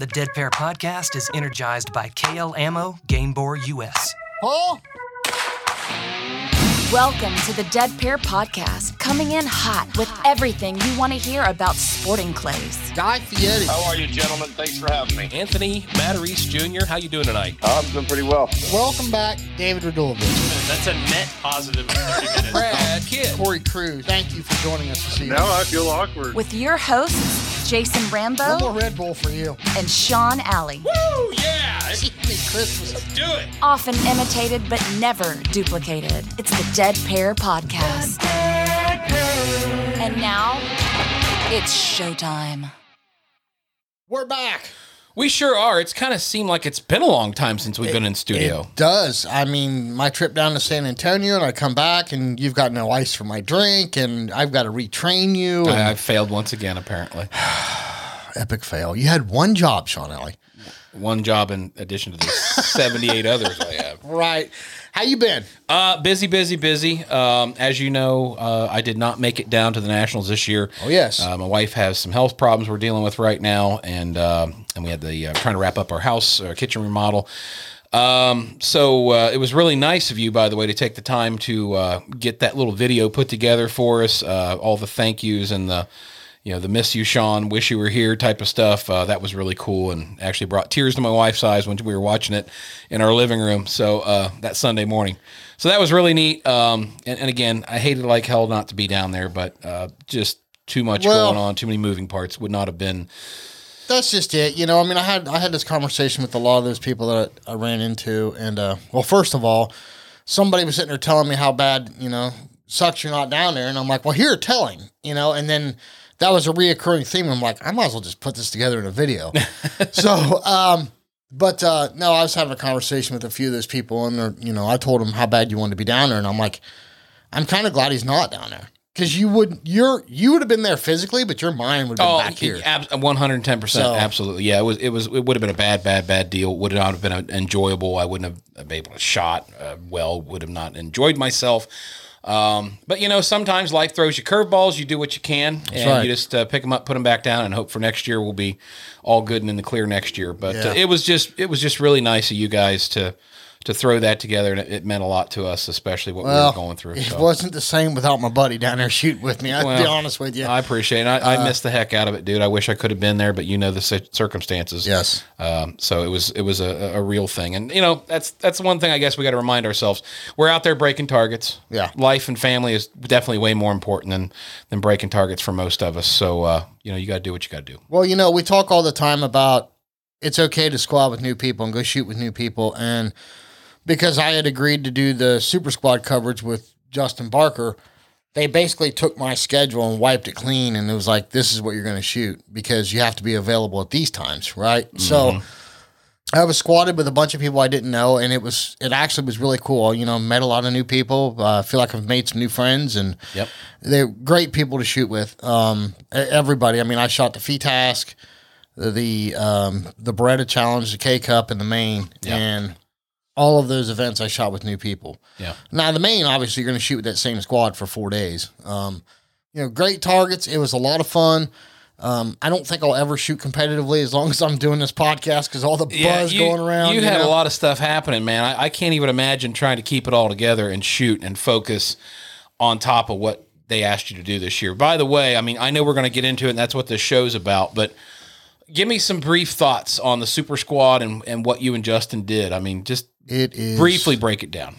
The Dead Pair podcast is energized by KL Ammo Gamebore US. Paul? Welcome to the Dead Pair Podcast, coming in hot with everything you want to hear about sporting clays. Guy Fieri. How are you, gentlemen? Thanks for having me. Anthony Matarese Jr., how you doing tonight? I'm doing pretty well. Welcome back, David Radulovich. That's a net positive of 30. Brad Kidd. Corey Cruz. Thank you for joining us this evening. Now I feel awkward. With your hosts, Jason One Rambo more Red Bull for you. and Sean Alley. Woo, yeah! Christmas. Do it! Often imitated but never duplicated. It's the Dead Pair Podcast. And now, it's showtime. We're back. We sure are. It's kind of seemed like it's been a long time since we've been in studio. It does. I mean, my trip down to San Antonio, and I come back, and you've got no ice for my drink, and I've got to retrain you. And I, I failed once again, apparently. epic fail. You had one job, Sean Alley. One job in addition to the 78 others I have. Right. How you been? Uh, busy, busy, busy. Um, as you know, uh, I did not make it down to the Nationals this year. Oh, yes. Uh, my wife has some health problems we're dealing with right now, and um and we had the uh, trying to wrap up our house, our kitchen remodel. Um, so uh, it was really nice of you, by the way, to take the time to uh, get that little video put together for us. Uh, all the thank yous and the you know the miss you, Sean, wish you were here type of stuff. Uh, that was really cool and actually brought tears to my wife's eyes when we were watching it in our living room. So uh, that Sunday morning. So that was really neat. Um, and, and again, I hated like hell not to be down there, but uh, just too much Well- going on, too many moving parts would not have been. That's just it. You know, I mean, I had I had this conversation with a lot of those people that I, I ran into, and uh, well, first of all, somebody was sitting there telling me how bad you know sucks you're not down there, and I'm like, well, here, telling, you know, and then that was a reoccurring theme. I'm like, I might as well just put this together in a video. so, um, but uh, no, I was having a conversation with a few of those people, and they're, you know, I told them how bad you wanted to be down there, and I'm like, I'm kind of glad he's not down there. Because you would, you're, you would have been there physically, but your mind would have been back here. One hundred ten percent, absolutely. Yeah, it was. It was. It would have been a bad, bad, bad deal. Would not have been enjoyable. I wouldn't have been able to shot uh, well. Would have not enjoyed myself. Um, but you know, sometimes life throws you curveballs. You do what you can, and right. you just uh, pick them up, put them back down, and hope for next year we'll be all good and in the clear next year. But uh, it was just, it was just really nice of you guys to to throw that together, and it, it meant a lot to us, especially what we were going through. It so. wasn't the same without my buddy down there shooting with me. I'd be honest with you. I appreciate it. I, I missed the heck out of it, dude. I wish I could have been there, but you know the circumstances. yes. Um, so it was it was a, a real thing, and you know that's that's one thing I guess we got to remind ourselves. We're out there breaking targets. Yeah. life and family is definitely way more important than than breaking targets for most of us. So uh, you know you got to do what you got to do. Well, you know, we talk all the time about it's okay to squad with new people and go shoot with new people. And because I had agreed to do the super squad coverage with Justin Barker, they basically took my schedule and wiped it clean. And it was like, this is what you're going to shoot because you have to be available at these times, right? So I was squatted with a bunch of people I didn't know, and it was it actually was really cool. You know, met a lot of new people. Uh, I feel like I've made some new friends, and Yep. they're great people to shoot with. Um, everybody. I mean, I shot the FITASC, the the, um, the Beretta Challenge, the K Cup, and the main, Yeah. and all of those events I shot with new people. Yeah. Now the main, obviously, you're going to shoot with that same squad for four days. Um, you know, great targets. It was a lot of fun. Um, I don't think I'll ever shoot competitively as long as I'm doing this podcast because all the buzz you, going around. You had know? a lot of stuff happening, man. I, I can't even imagine trying to keep it all together and shoot and focus on top of what they asked you to do this year. By the way, I mean I know we're going to get into it, and that's what this show's about, but. Give me some brief thoughts on the Super Squad and, and what you and Justin did. I mean, just It is briefly break it down.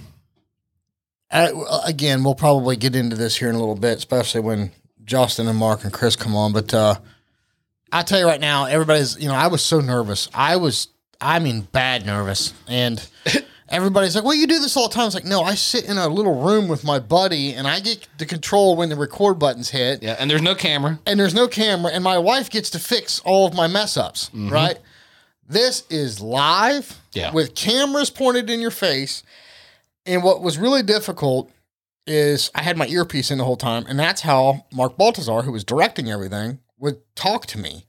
Again, we'll probably get into this here in a little bit, especially when Justin and Mark and Chris come on. But uh, I tell you right now, everybody's, you know, I was so nervous. I was, I mean, bad nervous. And everybody's like, well, you do this all the time. It's like, no, I sit in a little room with my buddy and I get the control when the record buttons hit. Yeah, and there's no camera. And there's no camera. And my wife gets to fix all of my mess ups, right? This is live Yeah. with cameras pointed in your face. And what was really difficult is I had my earpiece in the whole time, and that's how Mark Baltazar, who was directing everything, would talk to me.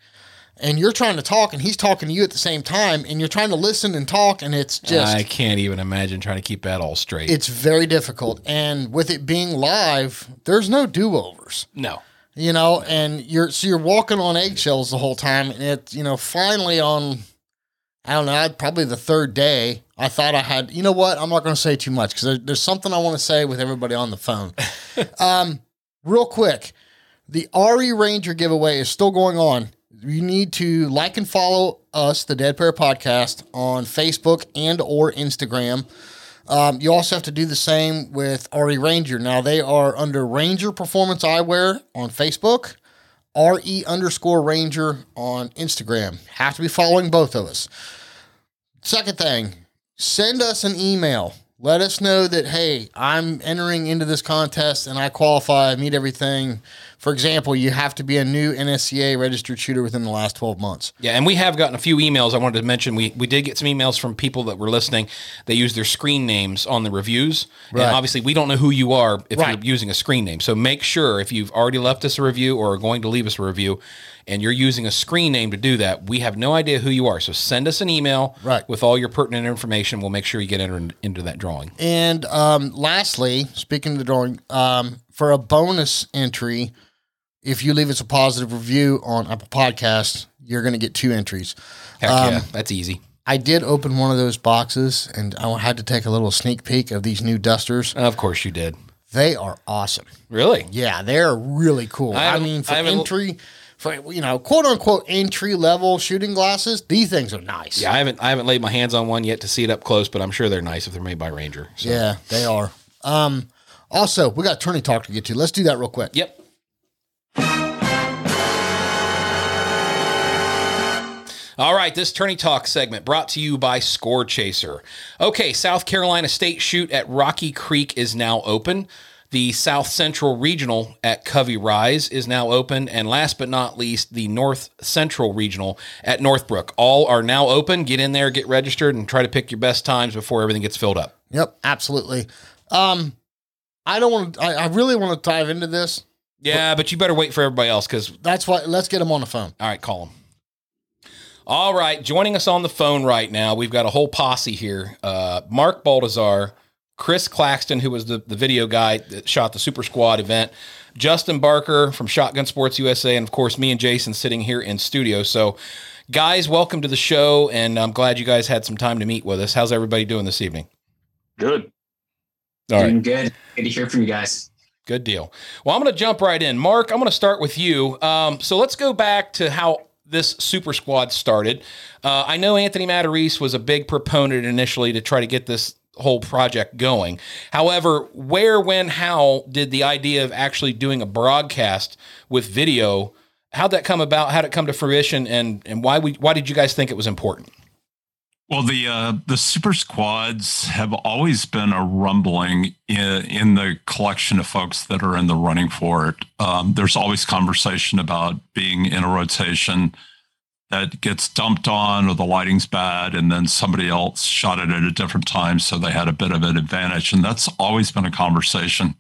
And you're trying to talk, and he's talking to you at the same time, and you're trying to listen and talk, and it's just I can't even imagine trying to keep that all straight. it's very difficult. And with it being live, there's no do overs. no. you know, and you're so you're walking on eggshells the whole time, and it, you know, finally on, I don't know, probably the third day, I thought I had, you know what, I'm not going to say too much because there, there's something I want to say with everybody on the phone. um, real quick, the RE Ranger giveaway is still going on. You need to like and follow us, the Dead Pair Podcast, on Facebook and or Instagram. Um, you also have to do the same with RE Ranger. Now they are under Ranger Performance Eyewear on Facebook, RE underscore Ranger on Instagram. Have to be following both of us. Second thing, send us an email. Let us know that, hey, I'm entering into this contest and I qualify, meet everything. For example, you have to be a new NSCA registered shooter within the last 12 months. Yeah, and we have gotten a few emails. I wanted to mention we we did get some emails from people that were listening. They use their screen names on the reviews, Right. and obviously we don't know who you are if Right. you're using a screen name. So make sure if you've already left us a review or are going to leave us a review, and you're using a screen name to do that, we have no idea who you are. So send us an email Right. with all your pertinent information. We'll make sure you get entered into that drawing. And um, lastly, speaking of the drawing, um, for a bonus entry, if you leave us a positive review on Apple Podcast, you're going to get two entries. Heck Um, yeah, that's easy. I did open one of those boxes and I had to take a little sneak peek of these new dusters. Of course you did. They are awesome. Really? Yeah, they're really cool. I I, mean, for I entry, for you know, quote unquote entry level shooting glasses, these things are nice. Yeah, I haven't I haven't laid my hands on one yet to see it up close, but I'm sure they're nice if they're made by Ranger. So. yeah, they are. Um, also, we got a Tourney Talk to get to. Let's do that real quick. Yep. All right, this Tourney Talk segment brought to you by Score Chaser. Okay, South Carolina State Shoot at Rocky Creek is now open. The South Central Regional at Covey Rise is now open. And last but not least, the North Central Regional at Northbrook. All are now open. Get in there, get registered, and try to pick your best times before everything gets filled up. Yep, absolutely. Um, I don't want to. I, I really want to dive into this. Yeah, but you better wait for everybody else because That's why. Let's get them on the phone. All right, call them. All right, joining us on the phone right now, we've got a whole posse here. Uh, Mark Baltazar, Chris Claxton, who was the, the video guy that shot the Super Squad event, Justin Barker from Shotgun Sports USA, and of course, me and Jason sitting here in studio. So, guys, welcome to the show, and I'm glad you guys had some time to meet with us. How's everybody doing this evening? Good. All Doing good. Good to hear from you guys. Good deal. Well, I'm going to jump right in. Mark, I'm going to start with you. Um, so let's go back to how this super squad started. Uh, I know Anthony Matarese was a big proponent initially to try to get this whole project going. However, where, when, how did the idea of actually doing a broadcast with video? How'd that come about? How'd it come to fruition? And and why we why did you guys think it was important? Well, the uh, the super squads have always been a rumbling in, in the collection of folks that are in the running for it. Um, there's always conversation about being in a rotation that gets dumped on, or the lighting's bad, and then somebody else shot it at a different time, so they had a bit of an advantage, and that's always been a conversation.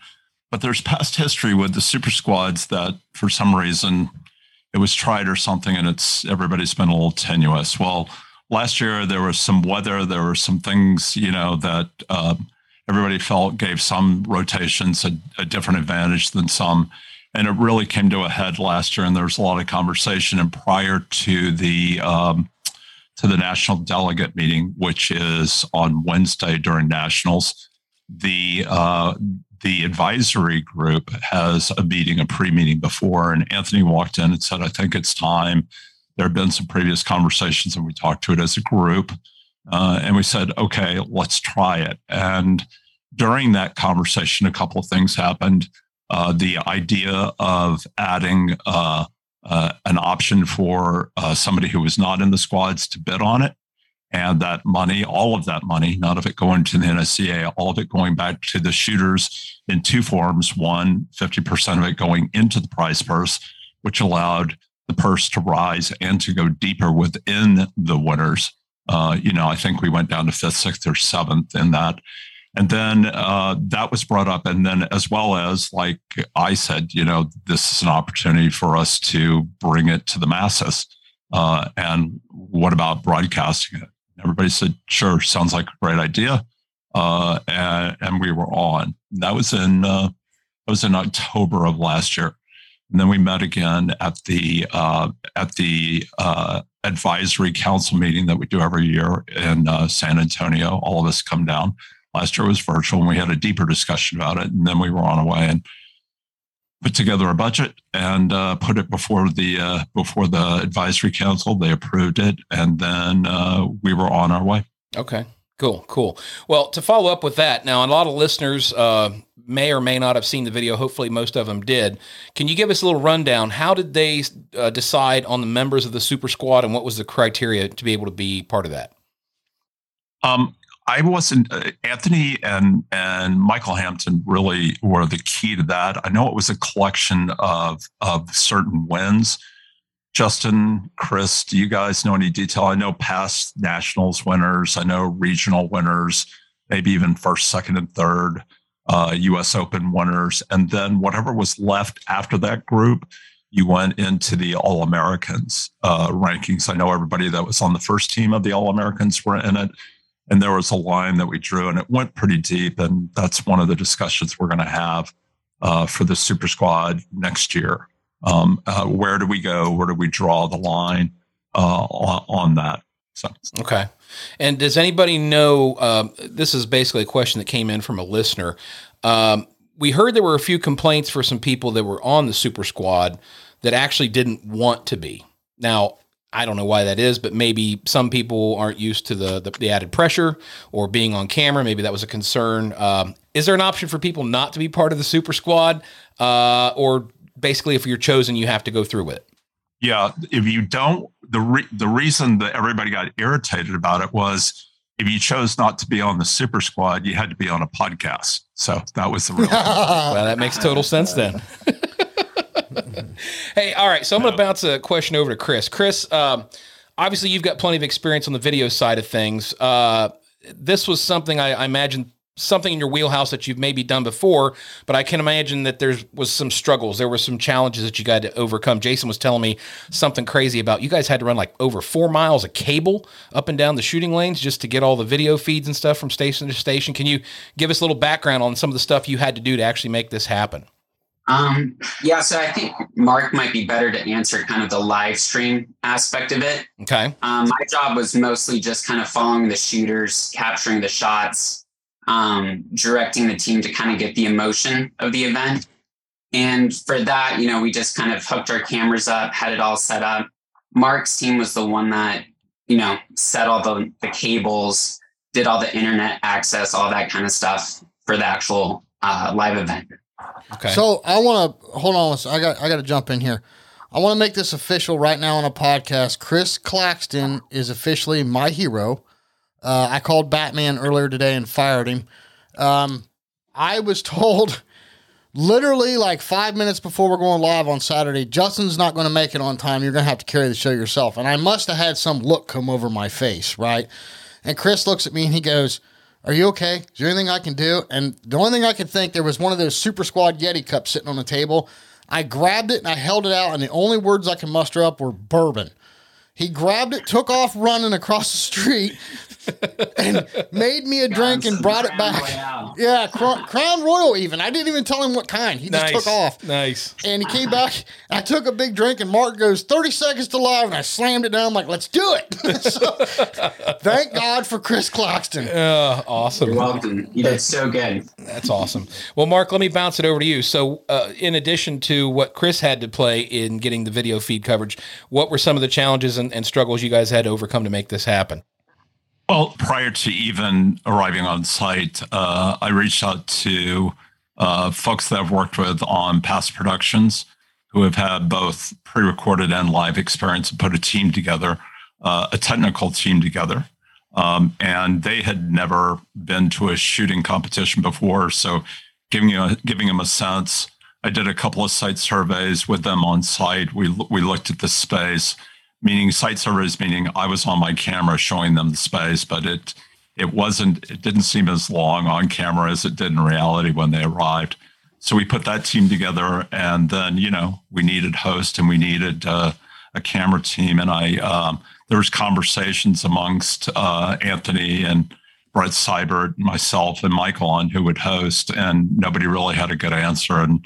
But there's past history with the super squads that, for some reason, it was tried or something, and it's everybody's been a little tenuous. Well last year there was some weather there were some things you know that um, everybody felt gave some rotations a, a different advantage than some and it really came to a head last year and there was a lot of conversation. And prior to the um, to the national delegate meeting which is on wednesday during nationals the uh, the advisory group has a meeting a pre-meeting before and anthony walked in and said i think it's time. There have been some previous conversations and we talked to it as a group uh, and we said okay let's try it. And during that conversation a couple of things happened uh, the idea of adding uh, uh, an option for uh, somebody who was not in the squads to bid on it and that money all of that money none of it going to the nsca all of it going back to the shooters in two forms one 50% of it going into the prize purse which allowed the purse to rise and to go deeper within the winners. Uh, you know, I think we went down to fifth, sixth, or seventh in that. And then uh, that was brought up. And then, as well as, like I said, you know, this is an opportunity for us to bring it to the masses. Uh, and what about broadcasting it? Everybody said, sure, sounds like a great idea. Uh, and, and we were on. That was in uh, that was in October of last year And then we met again at the uh, at the uh, advisory council meeting that we do every year in San Antonio. All of us come down. Last year was virtual, and we had a deeper discussion about it. And then we were on our way and put together a budget and uh, put it before the uh, before the advisory council. They approved it, and then uh, we were on our way. Okay. Cool, cool. Well, to follow up with that, now a lot of listeners uh, may or may not have seen the video. Hopefully, most of them did. Can you give us a little rundown? How did they uh, decide on the members of the Super Squad, and what was the criteria to be able to be part of that? Um, I wasn't uh, Anthony and and Michael Hampton really were the key to that. I know it was a collection of of certain wins. Justin, Chris, do you guys know any detail? I know past nationals winners. I know regional winners, maybe even first, second, and third uh, U.S. Open winners, and then whatever was left after that group, you went into the All Americans uh, rankings. I know everybody that was on the first team of the All Americans were in it, and there was a line that we drew, and it went pretty deep. And that's one of the discussions we're going to have uh, for the Super Squad next year. Um, uh, where do we go? Where do we draw the line uh, on, on that? So okay. And does anybody know? Um, this is basically a question that came in from a listener. Um, we heard there were a few complaints for some people that were on the super squad that actually didn't want to be. Now, I don't know why that is, but maybe some people aren't used to the the, the added pressure or being on camera. Maybe that was a concern. Um, is there an option for people not to be part of the super squad, uh, or basically, if you're chosen, you have to go through with it? Yeah, if you don't, the re- the reason that everybody got irritated about it was if you chose not to be on the super squad, you had to be on a podcast. So that was the real. well, that makes total sense then. hey, all right. So I'm going to bounce a question over to Chris. Chris, um, obviously you've got plenty of experience on the video side of things. Uh, this was something I, I imagine something in your wheelhouse that you've maybe done before, but I can imagine that there was some struggles. There were some challenges that you got to overcome. Jason was telling me something crazy about you guys had to run like over four miles of cable up and down the shooting lanes just to get all the video feeds and stuff from station to station. Can you give us a little background on some of the stuff you had to do to actually make this happen? Um, yeah, so I think Mark might be better to answer kind of the live stream aspect of it. Okay. Um, my job was mostly just kind of following the shooters, capturing the shots, um, directing the team to kind of get the emotion of the event. And for that, you know, we just kind of hooked our cameras up, had it all set up. Mark's team was the one that, you know, set all the, the cables, did all the internet access, all that kind of stuff for the actual uh, live event. Okay. So I want to hold on. I got I got to jump in here. I want to make this official right now on a podcast. Chris Claxton is officially my hero. Uh, I called Batman earlier today and fired him. Um, I was told literally like five minutes before we're going live on Saturday, Justin's not going to make it on time. You're going to have to carry the show yourself. And I must have had some look come over my face, right? And Chris looks at me and he goes, Are you okay? Is there anything I can do? And the only thing I could think, there was one of those Super Squad Yeti cups sitting on the table. I grabbed it and I held it out, and the only words I could muster up were bourbon. He grabbed it, took off running across the street, and made me a drink and brought it back. Royale. Yeah, Crown, Crown Royal. Even I didn't even tell him what kind. He just nice. took off. Nice. And he came back. I took a big drink, and Mark goes thirty seconds to live, and I slammed it down. I'm like, let's do it. so, thank God for Chris Claxton. Uh, awesome. You're welcome. You did so good. That's awesome. Well, Mark, let me bounce it over to you. So, uh, in addition to what Chris had to play in getting the video feed coverage, what were some of the challenges and, and struggles you guys had to overcome to make this happen? Well, prior to even arriving on site, uh, I reached out to uh, folks that I've worked with on past productions who have had both pre recorded and live experience and put a team together, uh, a technical team together. Um, and they had never been to a shooting competition before. So, giving, you a, giving them a sense, I did a couple of site surveys with them on site. We, we looked at the space meaning site surveys, meaning I was on my camera showing them the space, but it it wasn't it didn't seem as long on camera as it did in reality when they arrived. So we put that team together, and then you know we needed host and we needed uh, a camera team, and I um, there was conversations amongst uh, Anthony and Brett Seibert, myself, and Michael on who would host, and nobody really had a good answer. And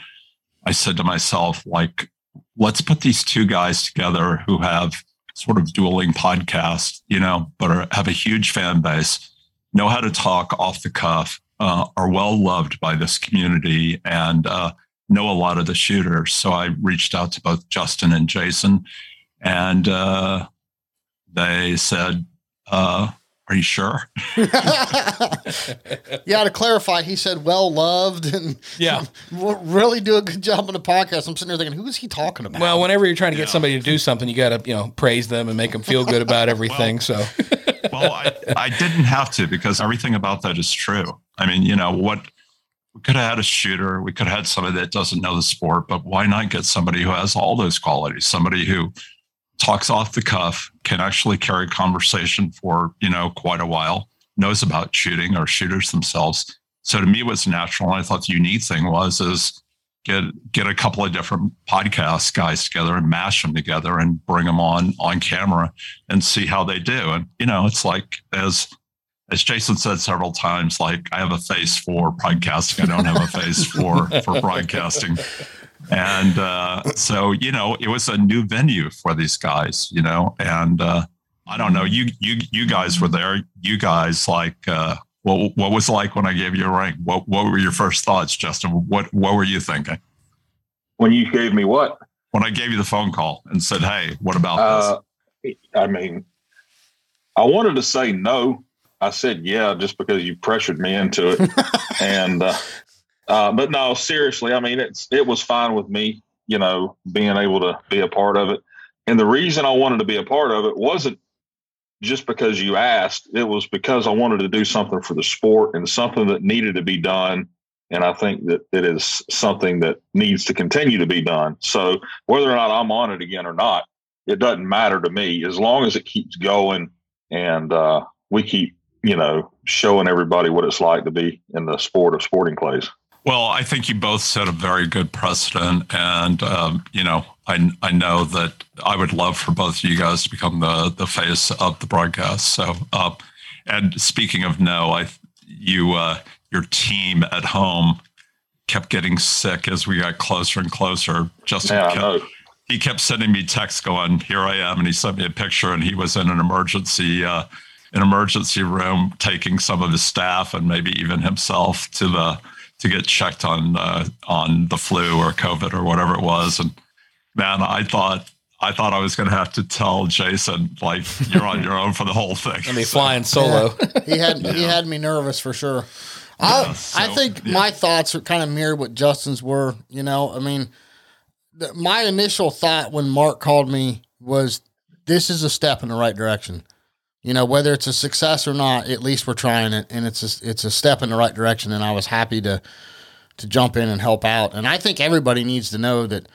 I said to myself, like, let's put these two guys together who have sort of dueling podcast, you know, but are, have a huge fan base, know how to talk off the cuff, uh, are well loved by this community, and uh, know a lot of the shooters. So I reached out to both Justin and Jason, and uh, they said, uh, "Are you sure?" yeah, to clarify, he said well loved and Yeah. really do a good job on the podcast. I'm sitting there thinking, who is he talking about? Well, whenever you're trying to get somebody to do something, you got to, you know, praise them and make them feel good about everything. so, well, I, I didn't have to because everything about that is true. I mean, you know, what we could have had a shooter, we could have had somebody that doesn't know the sport, but why not get somebody who has all those qualities? Somebody who talks off the cuff, can actually carry conversation for, you know, quite a while, knows about shooting or shooters themselves. So to me, was natural. And I thought the unique thing was is get get a couple of different podcast guys together and mash them together and bring them on on camera and see how they do. And you know, it's like as as Jason said several times, like I have a face for podcasting. I don't have a face for for broadcasting. And uh, so, you know, it was a new venue for these guys, you know, and uh, I don't know, you you you guys were there. You guys like uh, what what was it like when I gave you a ring? What what were your first thoughts, Justin? What what were you thinking? When you gave me what? When I gave you the phone call and said, "Hey, what about Uh, I mean, I wanted to say no. I said yeah, just because you pressured me into it. and uh, uh, but no, seriously, I mean, it's it was fine with me, you know, being able to be a part of it. And the reason I wanted to be a part of it wasn't just because you asked. It was because I wanted to do something for the sport and something that needed to be done. And I think that it is something that needs to continue to be done. So whether or not I'm on it again or not, it doesn't matter to me as long as it keeps going and uh, we keep, you know, showing everybody what it's like to be in the sport of sporting clays. Well, I think you both set a very good precedent, and um, you know, I I know that I would love for both of you guys to become the the face of the broadcast. So, uh, and speaking of no, I you uh, your team at home kept getting sick as we got closer and closer. Justin Yeah, kept, he kept sending me texts going, "Here I am," and he sent me a picture, and he was in an emergency. Uh, an emergency room, taking some of his staff and maybe even himself to the to get checked on uh, on the flu or COVID or whatever it was. And man, I thought I thought I was going to have to tell Jason like you're on your own for the whole thing. I mean, flying solo. he had he had me nervous for sure. I Yeah, I so, think yeah. my thoughts are kind of mirrored what Justin's were. You know, I mean, the, my initial thought when Mark called me was, "This is a step in the right direction." You know, whether it's a success or not, at least we're trying it, and it's a, it's a step in the right direction. And I was happy to to jump in and help out. And I think everybody needs to know that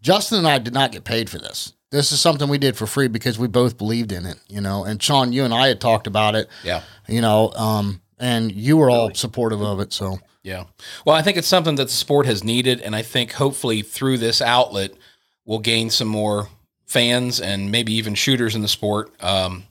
Justin and I did not get paid for this. This is something we did for free because we both believed in it, you know. And Sean, you and I had talked about it, Yeah. you know, um, and you were all supportive of it. So Yeah. Well, I think it's something that the sport has needed. And I think hopefully through this outlet, we'll gain some more fans and maybe even shooters in the sport. Um,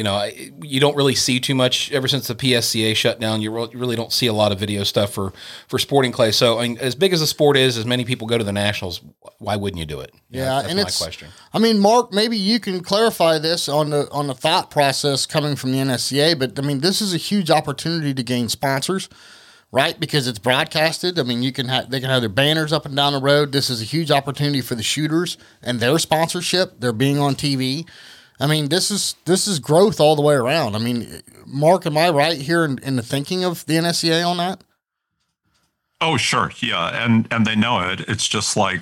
you know, I- you don't really see too much ever since the PSCA shut down. You re- you really don't see a lot of video stuff for for sporting clay. So, I mean, as big as the sport is, as many people go to the nationals, why wouldn't you do it? You know, Yeah, that's and my it's- question. I mean, Mark, maybe you can clarify this on the on the thought process coming from the NSCA, but I mean, this is a huge opportunity to gain sponsors, right? Because it's broadcasted. I mean, you can have they can have their banners up and down the road. This is a huge opportunity for the shooters and their sponsorship. They're being on TV. I mean, this is this is growth all the way around. I mean, Mark, am I right here in, in the thinking of the NSCA on that? Oh, sure, yeah, and and they know it. It's just like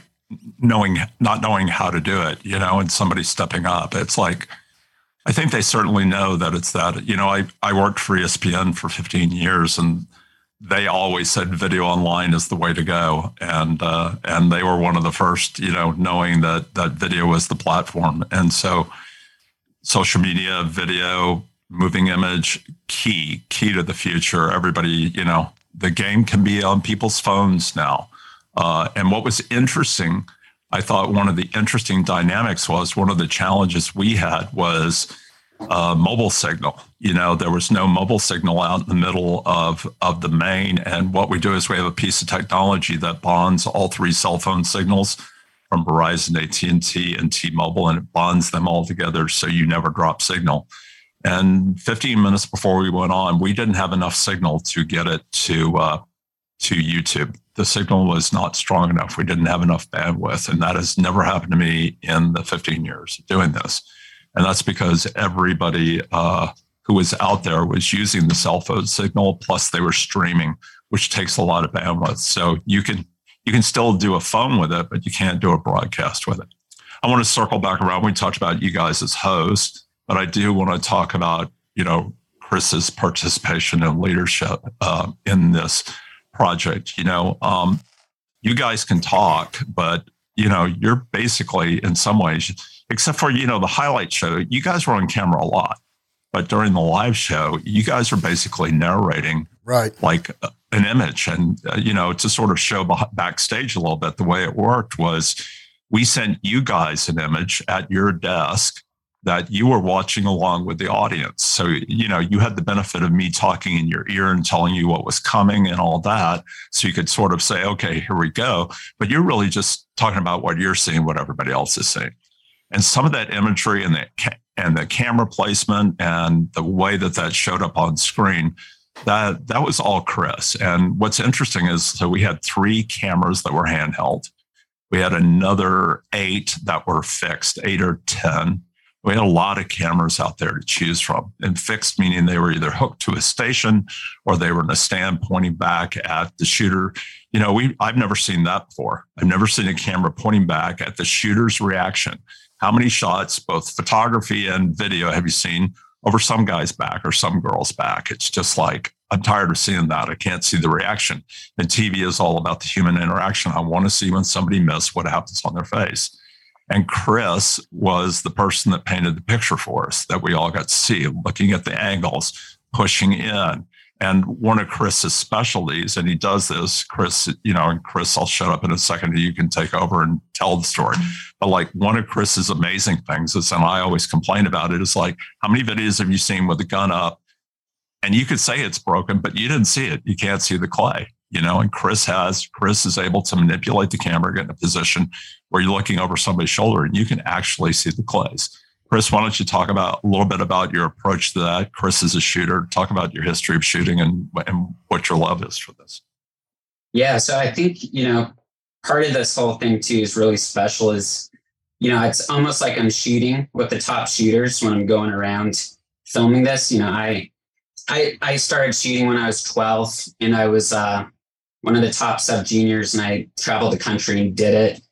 knowing not knowing how to do it, you know, and somebody stepping up. It's like I think they certainly know that it's that. You know, I I worked for ESPN for 15 years, and they always said video online is the way to go, and uh, and they were one of the first, you know, knowing that that video was the platform, and so social media, video, moving image, key, key to the future. Everybody, you know, the game can be on people's phones now. Uh, and what was interesting, I thought one of the interesting dynamics was one of the challenges we had was uh, mobile signal. You know, there was no mobile signal out in the middle of of the main. And what we do is we have a piece of technology that bonds all three cell phone signals from Verizon, AT&T, and T-Mobile, and it bonds them all together so you never drop signal. And 15 minutes before we went on, we didn't have enough signal to get it to uh, to YouTube. The signal was not strong enough. We didn't have enough bandwidth, and that has never happened to me in the 15 years of doing this. And that's because everybody uh, who was out there was using the cell phone signal, plus they were streaming, which takes a lot of bandwidth. So you can you can still do a phone with it, but you can't do a broadcast with it. I want to circle back around. We talked about you guys as hosts, but I do want to talk about you know Chris's participation and leadership uh, in this project. You know, um, you guys can talk, but you know you're basically in some ways, except for you know the highlight show. You guys were on camera a lot, but during the live show, you guys are basically narrating right like uh, an image. And uh, you know to sort of show backstage a little bit the way it worked was we sent you guys an image at your desk that you were watching along with the audience. So you know you had the benefit of me talking in your ear and telling you what was coming and all that. So you could sort of say okay here we go. But you're really just talking about what you're seeing what everybody else is seeing. And some of that imagery and the and the camera placement and the way that that showed up on screen that that was all Chris. And what's interesting is so we had three cameras that were handheld. We had another eight that were fixed, eight or 10. We had a lot of cameras out there to choose from. And fixed meaning they were either hooked to a station or they were in a stand pointing back at the shooter. You know, we I've never seen that before. I've never seen a camera pointing back at the shooter's reaction. How many shots, both photography and video, have you seen over some guy's back or some girl's back. It's just like, I'm tired of seeing that. I can't see the reaction. And TV is all about the human interaction. I want to see when somebody missed what happens on their face. And Chris was the person that painted the picture for us that we all got to see, looking at the angles, pushing in. And one of Chris's specialties, and he does this, Chris, you know, and Chris, I'll shut up in a second. and You can take over and tell the story. But like one of Chris's amazing things is, and I always complain about it, is like, how many videos have you seen with the gun up? And you could say it's broken, but you didn't see it. You can't see the clay, you know, and Chris has, Chris is able to manipulate the camera, get in a position where you're looking over somebody's shoulder and you can actually see the clays. Chris, why don't you talk about a little bit about your approach to that? Chris is a shooter. Talk about your history of shooting and, and what your love is for this. Yeah, so I think you know part of this whole thing too is really special. Is you know it's almost like I'm shooting with the top shooters when I'm going around filming this. You know, I I I started shooting when I was 12, and I was uh, one of the top sub juniors, and I traveled the country and did it.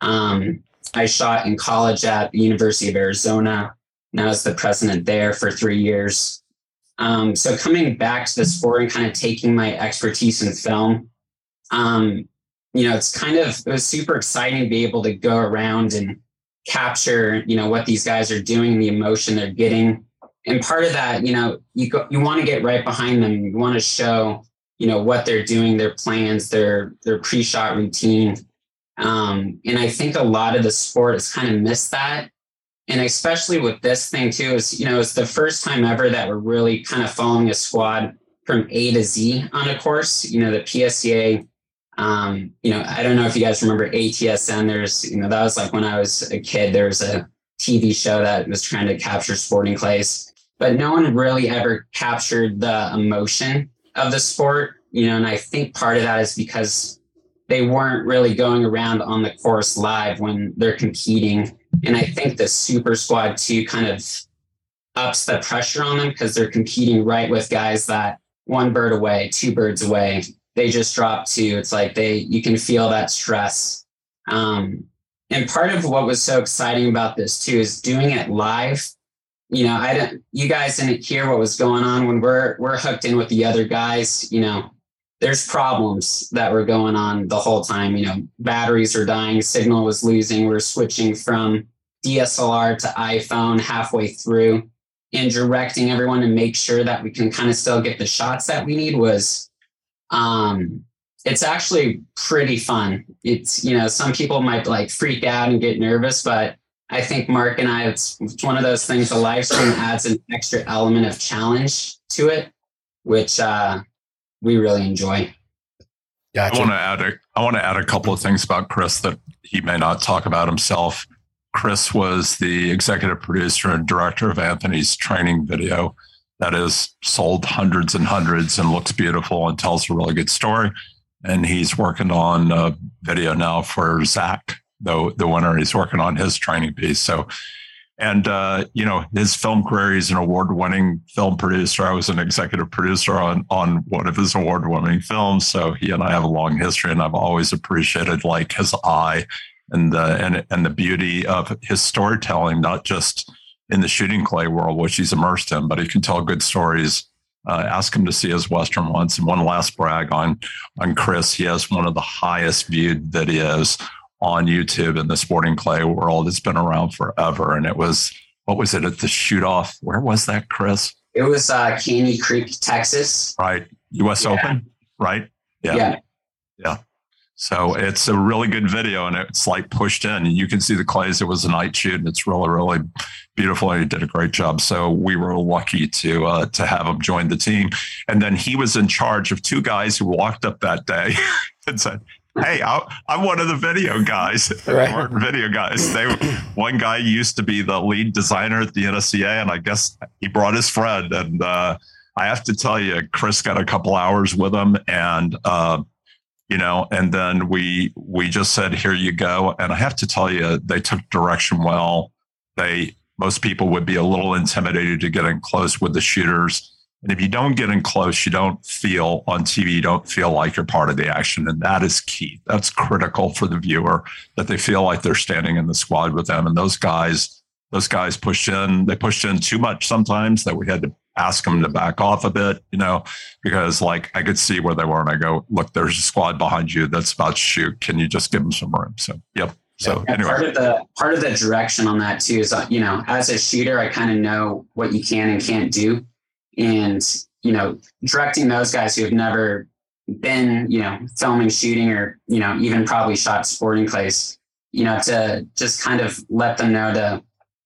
Um, I shot in college at the University of Arizona. And I was the president there for three years. Um, so coming back to the sport and kind of taking my expertise in film, um, you know, it's kind of it was super exciting to be able to go around and capture, you know, what these guys are doing, the emotion they're getting. And part of that, you know, you go, you want to get right behind them. You want to show, you know, what they're doing, their plans, their their pre-shot routine. Um, and I think a lot of the sport has kind of missed that. And especially with this thing too, is you know, it's the first time ever that we're really kind of following a squad from A to Z on a course. You know, the PSCA. Um, you know, I don't know if you guys remember ATSN. There's, you know, that was like when I was a kid. There was a TV show that was trying to capture sporting clays, but no one really ever captured the emotion of the sport. You know, and I think part of that is because they weren't really going around on the course live when they're competing. And I think the Super Squad 2 kind of ups the pressure on them because they're competing right with guys that one bird away, two birds away. They just drop two. It's like they you can feel that stress. Um, and part of what was so exciting about this too is doing it live. You know, I don't you guys didn't hear what was going on when we're we're hooked in with the other guys, you know, there's problems that were going on the whole time. You know, batteries are dying, signal was losing. We're switching from DSLR to iPhone halfway through and directing everyone to make sure that we can kind of still get the shots that we need was um it's actually pretty fun. It's you know, some people might like freak out and get nervous, but I think Mark and I, it's, it's one of those things. The live stream adds an extra element of challenge to it, which uh, we really enjoy. Gotcha. I want to add a I want to add a couple of things about Chris that he may not talk about himself. Chris was the executive producer and director of Anthony's training video that is sold hundreds and hundreds and looks beautiful and tells a really good story. And he's working on a video now for Zach, the, the winner. He's working on his training piece. So, and, uh, you know, his film career, he's an award winning film producer. I was an executive producer on, on one of his award winning films. So he and I have a long history and I've always appreciated like his eye and the, and, and the beauty of his storytelling, not just, in the shooting clay world, which he's immersed in, but he can tell good stories. Uh, ask him to see his Western ones. And one last brag on on Chris, he has one of the highest viewed videos on YouTube in the sporting clay world. It's been around forever, and it was what was it at the shoot off? Where was that, Chris? It was uh, Caney Creek, Texas. Right, U.S. Yeah. Open. Right. Yeah. yeah. Yeah. So it's a really good video and it's like pushed in. You can see the clays. It was a night shoot and it's really, really beautiful. And he did a great job. So we were lucky to uh, to have him join the team. And then he was in charge of two guys who walked up that day and said, Hey, I, I'm one of the video guys. Right. video guys. They one guy used to be the lead designer at the NSCA, and I guess he brought his friend. And uh, I have to tell you, Chris got a couple hours with him, and uh, you know and then we we just said here you go and i have to tell you they took direction well they most people would be a little intimidated to get in close with the shooters and if you don't get in close you don't feel on tv you don't feel like you're part of the action and that is key that's critical for the viewer that they feel like they're standing in the squad with them and those guys those guys pushed in they pushed in too much sometimes that we had to ask them to back off a bit, you know, because like I could see where they were and I go, look, there's a squad behind you that's about to shoot. Can you just give them some room? So, yep. So Yeah, anyway, part of the part of the direction on that too is uh, you know as a shooter I kind of know what you can and can't do, and you know directing those guys who have never been you know filming shooting or you know even probably shot sporting clays you know to just kind of let them know to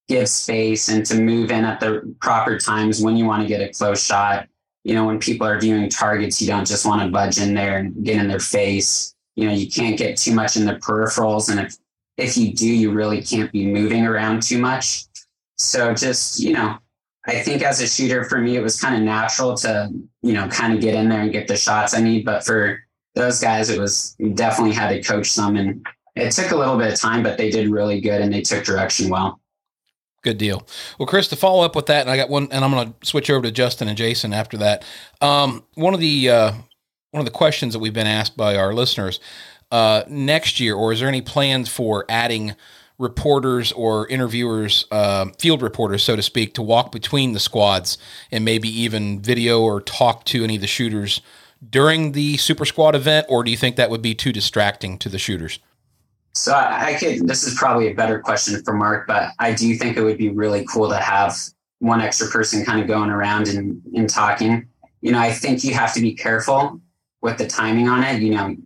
give space and to move in at the proper times when you want to get a close shot you know when people are viewing targets you don't just want to budge in there and get in their face you know you can't get too much in the peripherals and if if you do, you really can't be moving around too much. So just, you know, I think as a shooter for me, it was kind of natural to, you know, kind of get in there and get the shots I need. But for those guys, it was definitely had to coach some and it took a little bit of time, but they did really good and they took direction well. Good deal. Well, Chris, to follow up with that, and I got one, and I'm going to switch over to Justin and Jason after that. Um, one of the uh, one of the questions that we've been asked by our listeners uh, next year, or is there any plans for adding reporters or interviewers, uh, field reporters, so to speak, to walk between the squads and maybe even video or talk to any of the shooters during the Super Squad event, or do you think that would be too distracting to the shooters? So I, could, this is probably a better question for Mark, but I do think it would be really cool to have one extra person kind of going around and, and talking. You know, I think you have to be careful with the timing on it. You know,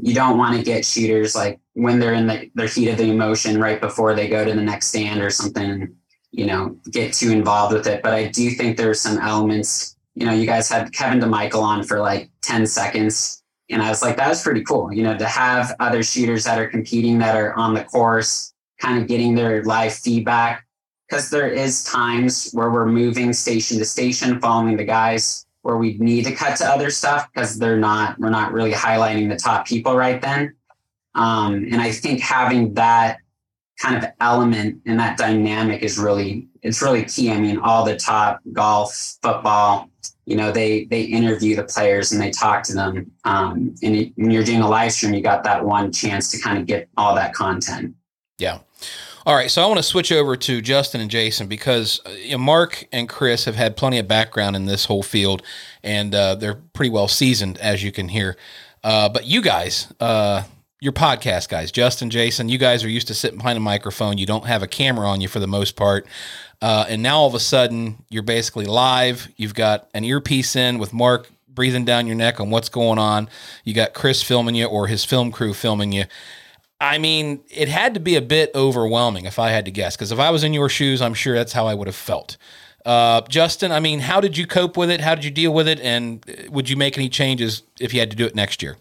you don't want to get shooters like when they're in the, their heat of the emotion right before they go to the next stand or something, you know, get too involved with it. But I do think there's some elements, you know, you guys had Kevin DeMichael on for like 10 seconds. And I was like, that was pretty cool, you know, to have other shooters that are competing that are on the course, kind of getting their live feedback. Because there is times where we're moving station to station, following the guys where we need to cut to other stuff because they're not we're not really highlighting the top people right then. Um, and i think having that kind of element and that dynamic is really it's really key. I mean all the top golf football you know they they interview the players and they talk to them. Um, and it, when you're doing a live stream you got that one chance to kind of get all that content. Yeah. All right, so I want to switch over to Justin and Jason because uh, you know, Mark and Chris have had plenty of background in this whole field, and uh, they're pretty well seasoned, as you can hear. Uh, but you guys, uh, your podcast guys, Justin, Jason, you guys are used to sitting behind a microphone. You don't have a camera on you for the most part, uh, and now all of a sudden you're basically live. You've got an earpiece in with Mark breathing down your neck on what's going on. You got Chris filming you or his film crew filming you. I mean, it had to be a bit overwhelming if I had to guess, because if I was in your shoes, I'm sure that's how I would have felt. Uh, Justin, I mean, how did you cope with it? How did you deal with it? And uh, would you make any changes if you had to do it next year?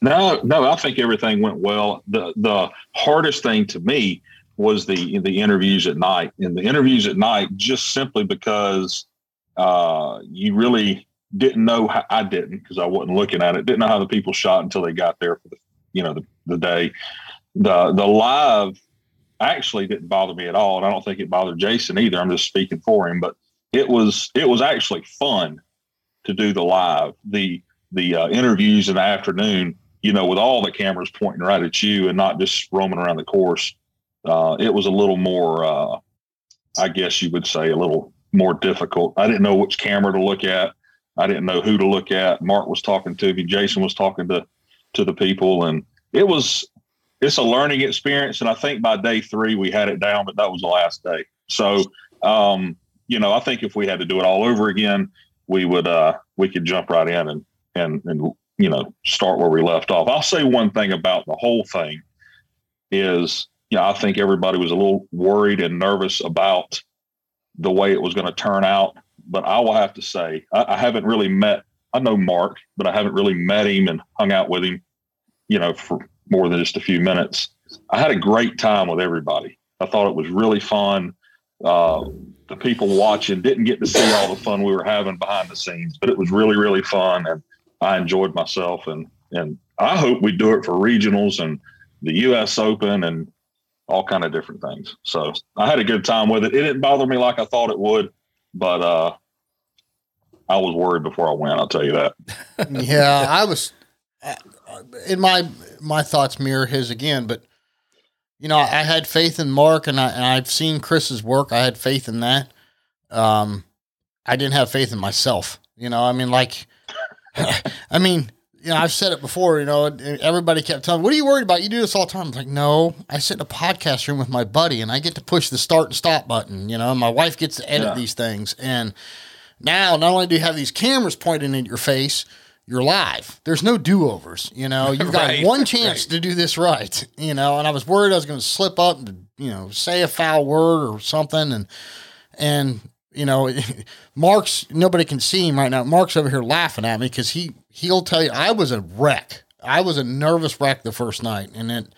No, no, I think everything went well. The the hardest thing to me was the the interviews at night, and the interviews at night just simply because uh, you really didn't know how I didn't because I wasn't looking at it. Didn't know how the people shot until they got there for the you know the, the day. The the live actually didn't bother me at all, and I don't think it bothered Jason either. I'm just speaking for him, but it was it was actually fun to do the live the the uh, interviews in the afternoon. You know, with all the cameras pointing right at you and not just roaming around the course. Uh, it was a little more, uh, I guess you would say, a little more difficult. I didn't know which camera to look at. I didn't know who to look at. Mark was talking to me. Jason was talking to to the people, and it was it's a learning experience. And I think by day three we had it down, but that was the last day. So um, you know, I think if we had to do it all over again, we would uh, we could jump right in and and and you know start where we left off. I'll say one thing about the whole thing is you know I think everybody was a little worried and nervous about the way it was going to turn out. But I will have to say I, I haven't really met. I know Mark, but I haven't really met him and hung out with him. You know, for more than just a few minutes. I had a great time with everybody. I thought it was really fun. Uh, the people watching didn't get to see all the fun we were having behind the scenes, but it was really, really fun, and I enjoyed myself. and And I hope we do it for regionals and the U.S. Open and all kind of different things. So I had a good time with it. It didn't bother me like I thought it would, but uh, I was worried before I went. I'll tell you that. yeah, I was. Uh, in my my thoughts mirror his again, but you know, I had faith in Mark, and I and I've seen Chris's work. I had faith in that. Um, I didn't have faith in myself. You know, I mean, like, I mean, you know, I've said it before. You know, everybody kept telling me, "What are you worried about? You do this all the time." I'm like, no, I sit in a podcast room with my buddy, and I get to push the start and stop button. You know, my wife gets to edit yeah. these things, and now not only do you have these cameras pointing at your face you're live. There's no do overs. You know, you've got right, one chance right. to do this right. You know, and I was worried I was going to slip up and you know say a foul word or something, and and you know, Mark's nobody can see him right now. Mark's over here laughing at me because he he'll tell you I was a wreck. I was a nervous wreck the first night, and it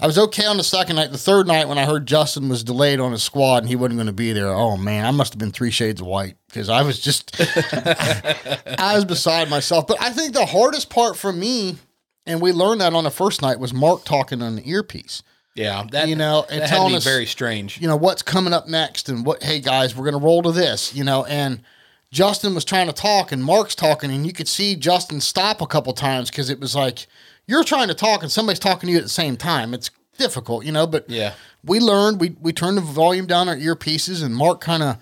I was okay on the second night. The third night, when I heard Justin was delayed on his squad and he wasn't going to be there, oh man, I must have been three shades of white because I was just, I was beside myself. But I think the hardest part for me, and we learned that on the first night, was Mark talking on the earpiece. Yeah, that you know, and telling us very strange. You know what's coming up next, and what? Hey guys, we're going to roll to this. You know, and Justin was trying to talk, and Mark's talking, and you could see Justin stop a couple times because it was like you're trying to talk and somebody's talking to you at the same time. It's difficult, you know, but yeah, we learned, we, we turned the volume down our earpieces and Mark kind of,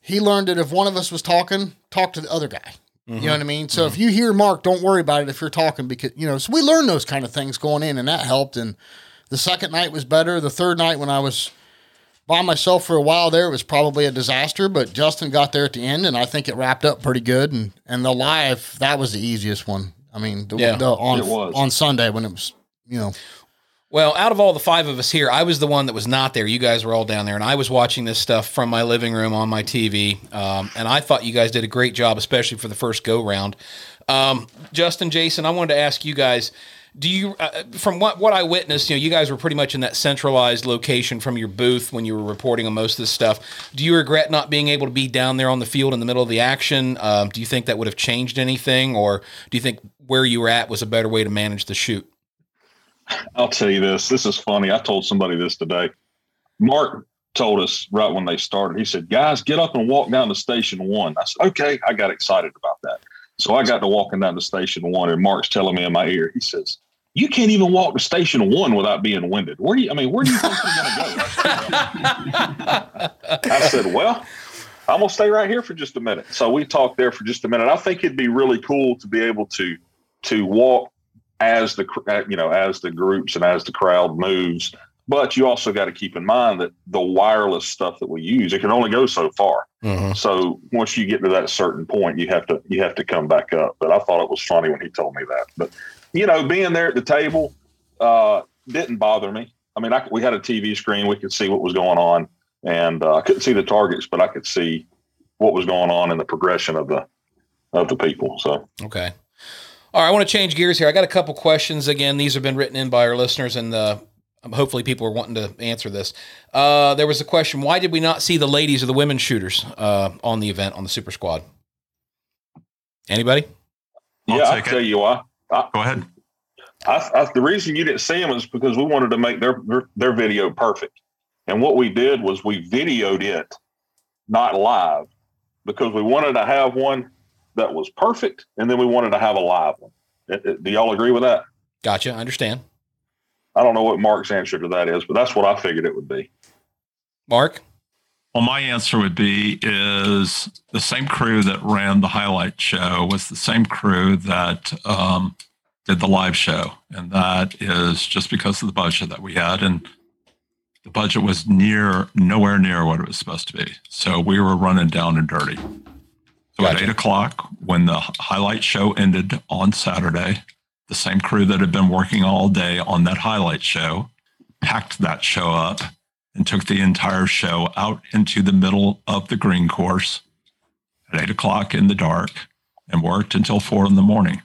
he learned that if one of us was talking, talk to the other guy. Mm-hmm. You know what I mean? So mm-hmm. if you hear Mark, don't worry about it if you're talking because, you know, so we learned those kind of things going in and that helped. And the second night was better. The third night when I was by myself for a while there, it was probably a disaster, but Justin got there at the end and I think it wrapped up pretty good. And, and the live, that was the easiest one. I mean, the, yeah, the, on on Sunday when it was, you know. Well, out of all the five of us here, I was the one that was not there. You guys were all down there, and I was watching this stuff from my living room on my TV. Um, and I thought you guys did a great job, especially for the first go round. Um, Justin, Jason, I wanted to ask you guys do you uh, from what what I witnessed, you know, you guys were pretty much in that centralized location from your booth when you were reporting on most of this stuff. Do you regret not being able to be down there on the field in the middle of the action? Um, do you think that would have changed anything, or do you think where you were at was a better way to manage the shoot? I'll tell you this. This is funny. I told somebody this today. Mark told us right when they started. He said, "Guys, get up and walk down to station one." I said, "Okay." I got excited about that. So I got to walking down to station one, and Mark's telling me in my ear, he says, you can't even walk to station one without being winded. Where do you, I mean, where do you think you're going to go? I said, well, I'm going to stay right here for just a minute. So we talked there for just a minute. I think it'd be really cool to be able to, to walk as the, you know, as the groups and as the crowd moves. But you also got to keep in mind that the wireless stuff that we use, it can only go so far. Mm-hmm. So once you get to that certain point, you have to you have to come back up. But I thought it was funny when he told me that. But you know, being there at the table uh, didn't bother me. I mean, I, we had a TV screen; we could see what was going on, and uh, I couldn't see the targets, but I could see what was going on in the progression of the of the people. So okay. All right, I want to change gears here. I got a couple questions. Again, these have been written in by our listeners, and uh, hopefully people are wanting to answer this. Uh, there was a question: Why did we not see the ladies or the women shooters uh, on the event on the Super Squad? Anybody? yeah, I'll tell you why. I, Go ahead. I, I, the reason you didn't see them is because we wanted to make their their video perfect, and what we did was we videoed it, not live, because we wanted to have one that was perfect, and then we wanted to have a live one. It- it- do y'all agree with that? Gotcha. I understand. I don't know what Mark's answer to that is, but that's what I figured it would be. Mark? Well, my answer would be is the same crew that ran the highlight show was the same crew that um, did the live show, and that is just because of the budget that we had, and the budget was near nowhere near what it was supposed to be. So we were running down and dirty. So at eight o'clock, when the highlight show ended on Saturday, the same crew that had been working all day on that highlight show packed that show up and took the entire show out into the middle of the green course at eight o'clock in the dark and worked until four in the morning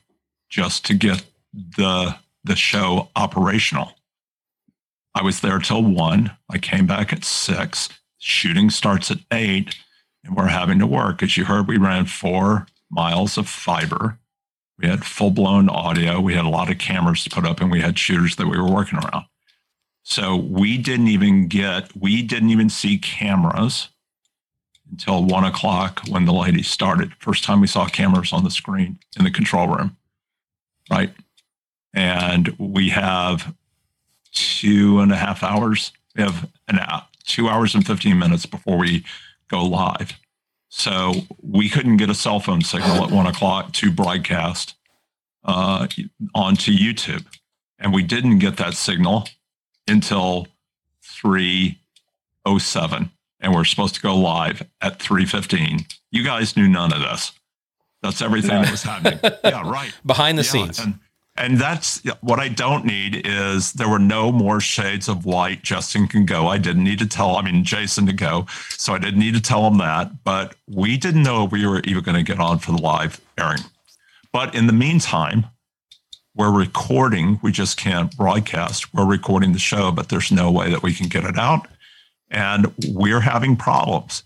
just to get the the show operational. I was there till one. I came back at six. Shooting starts at eight, and we're having to work. As you heard, we ran four miles of fiber. We had full blown audio. We had a lot of cameras to put up, and we had shooters that we were working around. So we didn't even get, we didn't even see cameras until one o'clock when the ladies started. First time we saw cameras on the screen in the control room, right? And we have two and a half hours. We have an hour, two hours and 15 minutes before we go live. So we couldn't get a cell phone signal at one o'clock to broadcast uh, onto YouTube. And we didn't get that signal until 307 and we're supposed to go live at 315 you guys knew none of this. That's everything that was happening. Yeah right. Behind the Yeah, scenes. and, and that's what i don't need is there were no more shades of white. Justin can go. I didn't need to tell i mean jason to go. So i didn't need to tell him that but we didn't know we were even going to get on for the live airing. But in the meantime we're recording. We just can't broadcast. We're recording the show, but there's no way that we can get it out. And we're having problems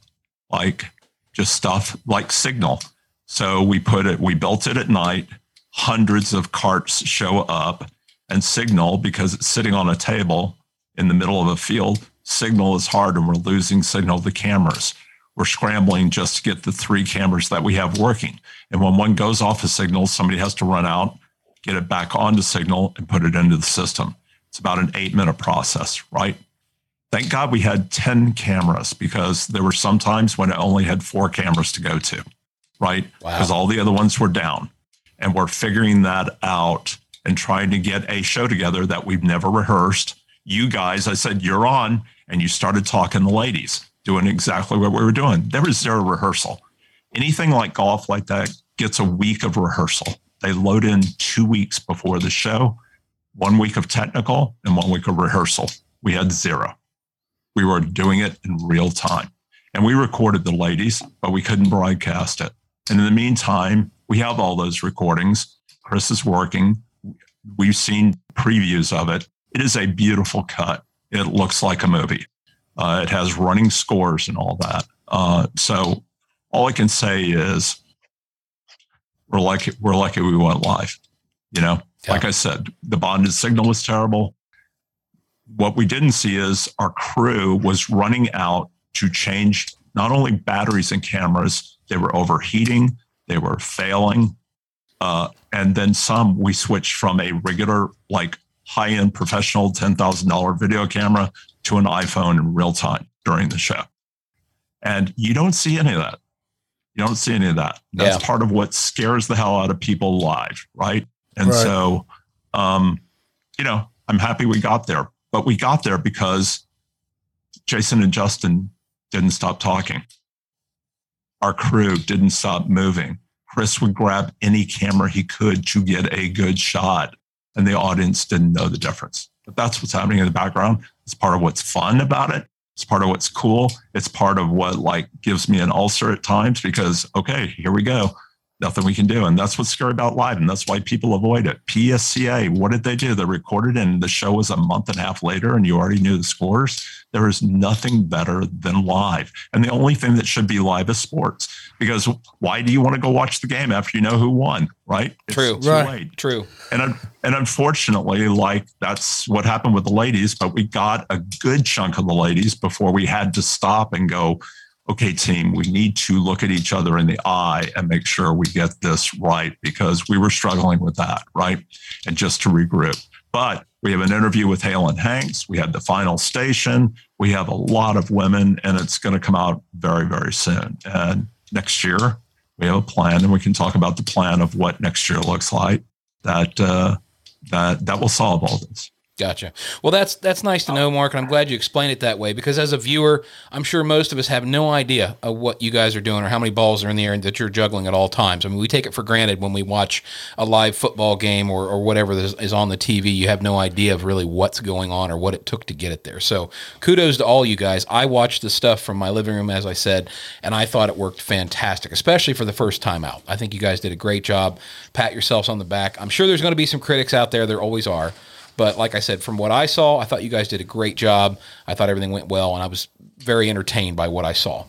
like just stuff like signal. So we put it, we built it at night. Hundreds of carts show up and signal because it's sitting on a table in the middle of a field. Signal is hard and we're losing signal to cameras. We're scrambling just to get the three cameras that we have working. And when one goes off a signal, somebody has to run out, get it back onto signal and put it into the system. It's about an eight minute process, right? Thank God we had 10 cameras because there were some times when it only had four cameras to go to, right? Wow. Because all the other ones were down. And we're figuring that out and trying to get a show together that we've never rehearsed. You guys, I said, you're on, and you started talking to ladies, doing exactly what we were doing. There was zero rehearsal. Anything like golf like that gets a week of rehearsal. They load in two weeks before the show, one week of technical and one week of rehearsal. We had zero. We were doing it in real time. And we recorded the ladies, but we couldn't broadcast it. And in the meantime, we have all those recordings. Chris is working. We've seen previews of it. It is a beautiful cut. It looks like a movie. Uh, it has running scores and all that. Uh, so all I can say is we're lucky we're lucky we went live. You know, Yeah. like I said, the bonded signal was terrible. What we didn't see is our crew was running out to change not only batteries and cameras, they were overheating, they were failing. Uh, and then some we switched from a regular, like high end professional $10,000 video camera to an iPhone in real time during the show. And you don't see any of that. You don't see any of that. That's Yeah. part of what scares the hell out of people live, right? And Right. so, um, you know, I'm happy we got there, but we got there because Jason and Justin didn't stop talking. Our crew didn't stop moving. Chris would grab any camera he could to get a good shot, and the audience didn't know the difference. But that's what's happening in the background. It's part of what's fun about it. It's part of what's cool. It's part of what like gives me an ulcer at times because okay, here we go. Nothing we can do. And that's what's scary about live. And that's why people avoid it. PSCA, what did they do? They recorded and the show was a month and a half later and you already knew the scores. There is nothing better than live. And the only thing that should be live is sports. Because why do you want to go watch the game after you know who won? Right? It's True. right. Late. True. And and unfortunately, like that's what happened with the ladies, but we got a good chunk of the ladies before we had to stop and go, okay, team, we need to look at each other in the eye and make sure we get this right because we were struggling with that, right? And just to regroup. But we have an interview with Halen Hanks. We had the final station. We have a lot of women, and it's going to come out very, very soon. And next year, we have a plan, and we can talk about the plan of what next year looks like. That uh, that that will solve all this. Gotcha. Well, that's that's nice to know, Mark, and I'm glad you explained it that way because as a viewer, I'm sure most of us have no idea of what you guys are doing or how many balls are in the air that you're juggling at all times. I mean, we take it for granted when we watch a live football game or, or whatever is on the TV. You have no idea of really what's going on or what it took to get it there. So, kudos to all you guys. I watched the stuff from my living room, as I said, and I thought it worked fantastic, especially for the first time out. I think you guys did a great job. Pat yourselves on the back. I'm sure there's going to be some critics out there. There always are. But like I said, from what I saw, I thought you guys did a great job. I thought everything went well, and I was very entertained by what I saw.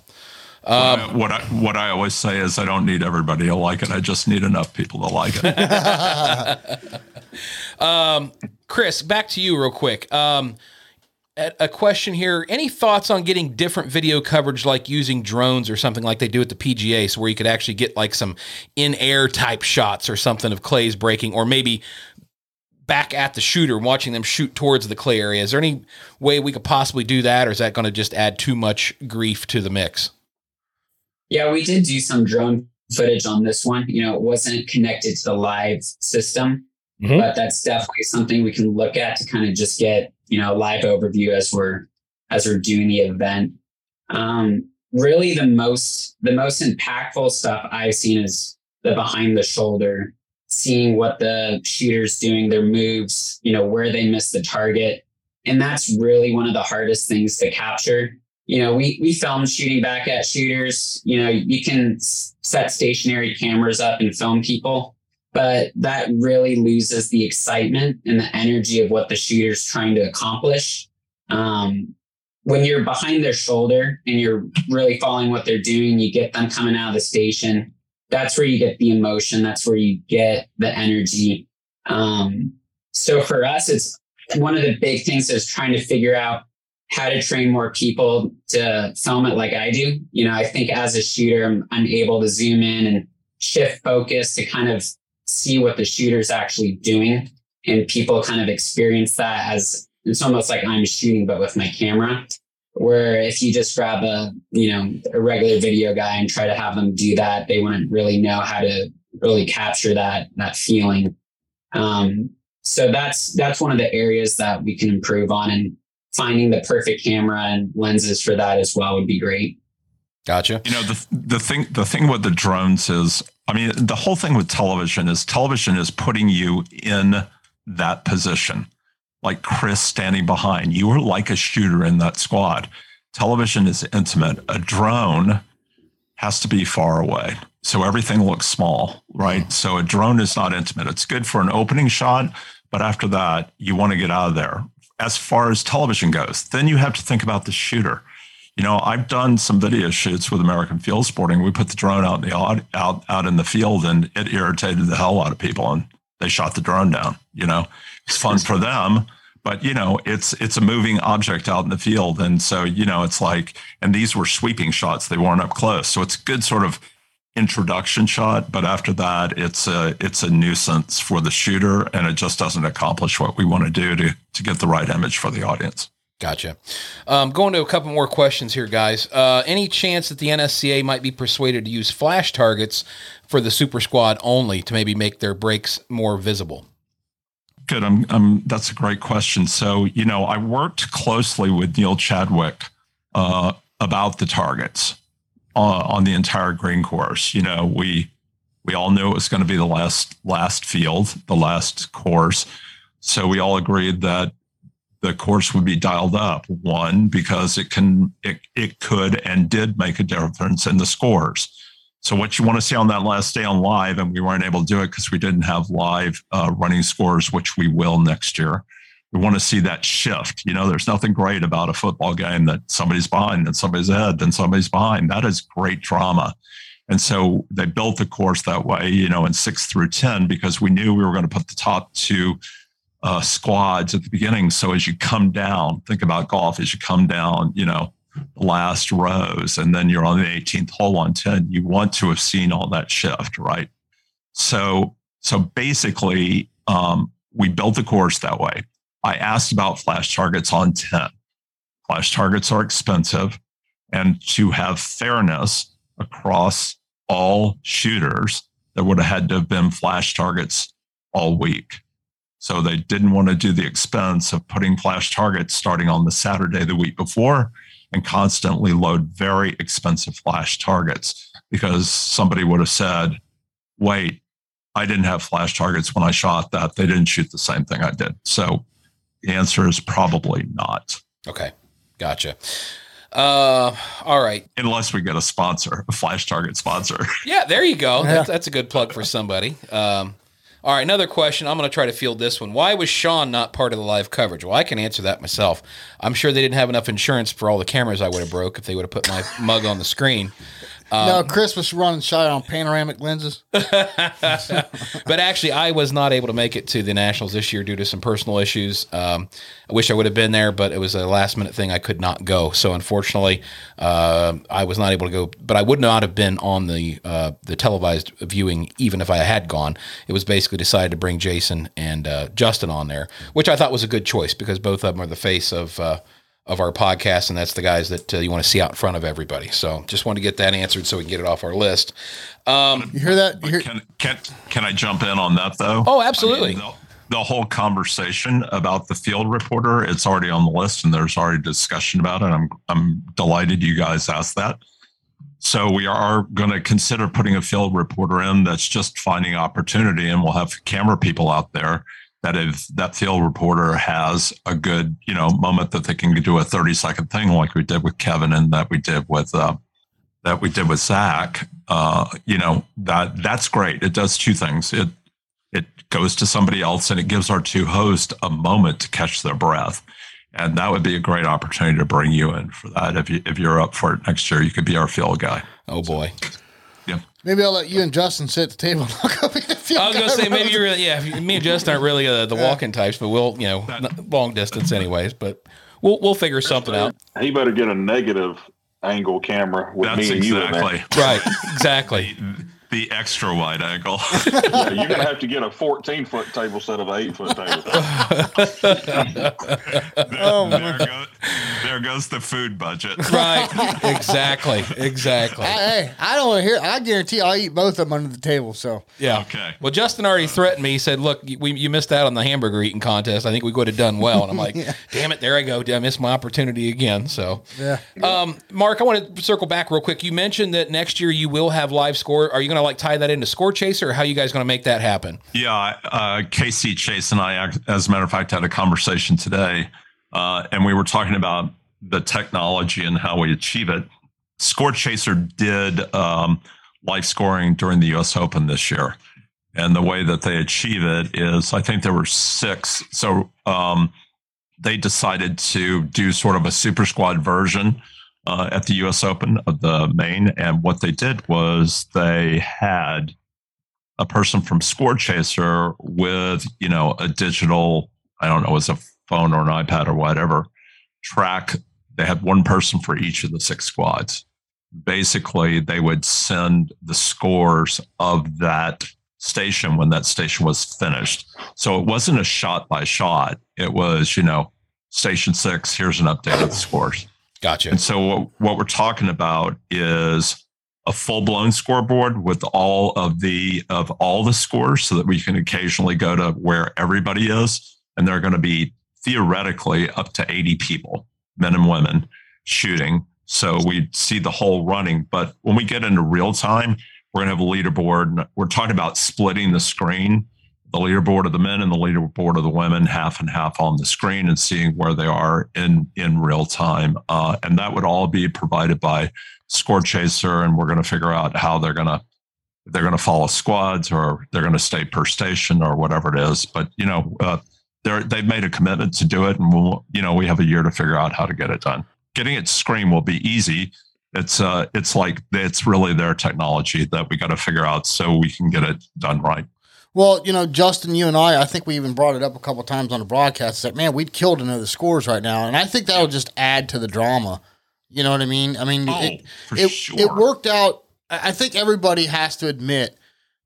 Um, what I what I always say is I don't need everybody to like it. I just need enough people to like it. um, Chris, back to you real quick. Um, a question here. Any thoughts on getting different video coverage, like using drones or something like they do at the PGA, so where you could actually get like some in-air type shots or something of clays breaking, or maybe back at the shooter, watching them shoot towards the clay area. Is there any way we could possibly do that, or is that going to just add too much grief to the mix? Yeah, we did do some drone footage on this one. You know, it wasn't connected to the live system, mm-hmm. but that's definitely something we can look at to kind of just get you know a live overview as we're as we're doing the event. Um, really, the most the most impactful stuff I've seen is the behind the shoulder seeing what the shooter's doing, their moves, you know, where they miss the target. And that's really one of the hardest things to capture. You know, we, we film shooting back at shooters. You know, you can set stationary cameras up and film people, but that really loses the excitement and the energy of what the shooter's trying to accomplish. Um, when you're behind their shoulder and you're really following what they're doing, you get them coming out of the station that's where you get the emotion. That's where you get the energy. Um, so for us, it's one of the big things is trying to figure out how to train more people to film it like I do. You know, I think as a shooter, I'm, I'm able to zoom in and shift focus to kind of see what the shooter's actually doing. And people kind of experience that as it's almost like I'm shooting, but with my camera where if you just grab a you know a regular video guy and try to have them do that they wouldn't really know how to really capture that that feeling. Um, so that's that's one of the areas that we can improve on and finding the perfect camera and lenses for that as well would be great. Gotcha. You know the the thing the thing with the drones is i mean the whole thing with television is television is putting you in that position like Chris standing behind. You were like a shooter in that squad. Television is intimate. A drone has to be far away. So everything looks small, right? Hmm. So a drone is not intimate. It's good for an opening shot, but after that, you want to get out of there. As far as television goes, then you have to think about the shooter. You know, I've done some video shoots with American Field Sporting. We put the drone out in the out out in the field, and it irritated the hell out of people, and they shot the drone down. You know, it's fun for them, but you know it's it's a moving object out in the field and so you know it's like and these were sweeping shots they weren't up close so it's a good sort of introduction shot but after that it's a it's a nuisance for the shooter and it just doesn't accomplish what we want to do to to get the right image for the audience Gotcha. Um, going to a couple more questions here, guys. Uh, any chance that the NSCA might be persuaded to use flash targets for the Super Squad only to maybe make their breaks more visible? Good. I'm, I'm, that's a great question. So, you know, I worked closely with Neil Chadwick uh, about the targets uh, on the entire green course. You know, we we all knew it was going to be the last last field, the last course. So we all agreed that the course would be dialed up. One, because it can it, it could and did make a difference in the scores. So what you want to see on that last day on live, and we weren't able to do it because we didn't have live uh, running scores, which we will next year. We want to see that shift. You know, there's nothing great about a football game that somebody's behind, then somebody's ahead, then somebody's behind. That is great drama. And so they built the course that way, you know, in six through 10, because we knew we were going to put the top two uh, squads at the beginning. So as you come down, think about golf, as you come down, you know, last rows, and then you're on the 18th hole on 10, you want to have seen all that shift, right? So, so basically, um, we built the course that way. I asked about flash targets on 10. Flash targets are expensive, and to have fairness across all shooters, there would have had to have been flash targets all week. So they didn't want to do the expense of putting flash targets starting on the Saturday the week before and constantly load very expensive flash targets because somebody would have said, wait, I didn't have flash targets when I shot that. They didn't shoot the same thing I did. So the answer is probably not. Okay. Gotcha. Uh, all right. Unless we get a sponsor, a flash target sponsor. Yeah, there you go. That's, that's a good plug for somebody. Um, all right, another question. I'm going to try to field this one. Why was Sean not part of the live coverage? Well, I can answer that myself. I'm sure they didn't have enough insurance for all the cameras I would have broke if they would have put my mug on the screen. Um, no, Chris was running shot on panoramic lenses. but actually, I was not able to make it to the Nationals this year due to some personal issues. Um, I wish I would have been there, but it was a last minute thing. I could not go. So unfortunately, uh, I was not able to go. But I would not have been on the uh, the televised viewing even if I had gone. It was basically decided to bring Jason and uh, Justin on there, which I thought was a good choice because both of them are the face of uh, of our podcast, and that's the guys that uh, you want to see out in front of everybody. So just want to get that answered so we can get it off our list. Um, you hear that? You hear- can, can, can I jump in on that though? Oh, absolutely. I mean, the, the, whole conversation about the field reporter, it's already on the list and there's already discussion about it. I'm, I'm delighted you guys asked that. So we are going to consider putting a field reporter in that's just finding opportunity and we'll have camera people out there that if that field reporter has a good, you know, moment that they can do a 30 second thing like we did with Kevin and that we did with uh, that we did with Zach, uh, you know, that that's great. It does two things. It it goes to somebody else and it gives our two hosts a moment to catch their breath. And that would be a great opportunity to bring you in for that. If you if you're up for it next year, you could be our field guy. Oh boy. Yeah. Maybe I'll let you and Justin sit at the table. I was gonna say maybe you're yeah. Me and Justin aren't really uh, the walking types, but we'll you know long distance anyways. But we'll we'll figure something out. He better get a negative angle camera with That's me and you exactly. Right. Exactly. The extra wide angle. yeah, you're gonna have to get a 14 foot table instead of an eight foot table. there, Oh, there, go, there goes the food budget. right. Exactly. Exactly. hey, I don't want to hear. I guarantee I'll eat both of them under the table. So Yeah. Okay. Well, Justin already threatened me. He said, "Look, we, you missed out on the hamburger eating contest. I think we would have done well." And I'm like, "Damn it, there I go. I missed my opportunity again." So, yeah. um, Mark, I want to circle back real quick. You mentioned that next year you will have live score. Are you going to like tie that into Score Chaser, or how you guys going to make that happen? Yeah, uh, Casey Chase and I, as a matter of fact, had a conversation today, uh, and we were talking about the technology and how we achieve it. Score Chaser did um, live scoring during the U.S. Open this year, and the way that they achieve it is, I think there were six. So um, they decided to do sort of a super squad version uh, at the U.S. Open of the main, and what they did was they had a person from Score Chaser with, you know, a digital, I don't know, as a phone or an iPad or whatever, track. They had one person for each of the six squads. Basically, they would send the scores of that station when that station was finished. So it wasn't a shot by shot. It was, you know, station six, here's an update of the scores. Gotcha. And so what, what we're talking about is a full-blown scoreboard with all of the of all the scores so that we can occasionally go to where everybody is. And there are going to be theoretically up to 80 people men and women shooting. So we see the whole running. But when we get into real time we're going to have a leaderboard. We're talking about splitting the screen the leaderboard of the men and the leaderboard of the women half and half on the screen and seeing where they are in in real time uh, and that would all be provided by score chaser, and we're going to figure out how they're going to they're going to follow squads or they're going to stay per station or whatever it is. But you know, uh, they're they've made a commitment to do it, and we'll you know we have a year to figure out how to get it done. Getting it screen will be easy. It's uh it's like it's really their technology that we got to figure out so we can get it done right. Well, you know, Justin, you and I, I think we even brought it up a couple times on the broadcast that man, we'd kill to know the scores right now, and I think that'll just add to the drama. You know what I mean? I mean, Oh, it, it, sure. it worked out. I I think everybody has to admit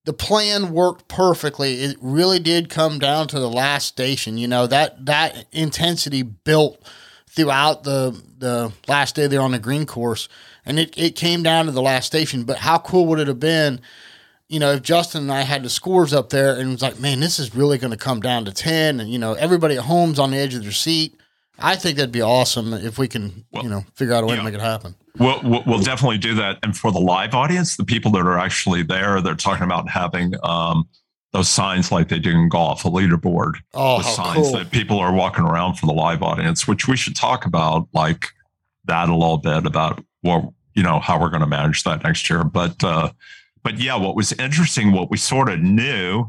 the plan worked perfectly. It really did come down to the last station. You know that that intensity built throughout the the last day there on the green course, and it it came down to the last station. But how cool would it have been? You know, if Justin and I had the scores up there and was like, man, this is really going to come down to 10, and, you know, everybody at home's on the edge of their seat, I think that'd be awesome if we can, you know, figure out a way to make it happen. We'll, we'll, we'll definitely do that. And for the live audience, the people that are actually there, they're talking about having um, those signs like they do in golf, a leaderboard Oh, with signs cool. that people are walking around for the live audience, which we should talk about like that a little bit about what, you know, how we're going to manage that next year. But, uh, but yeah, what was interesting, what we sort of knew,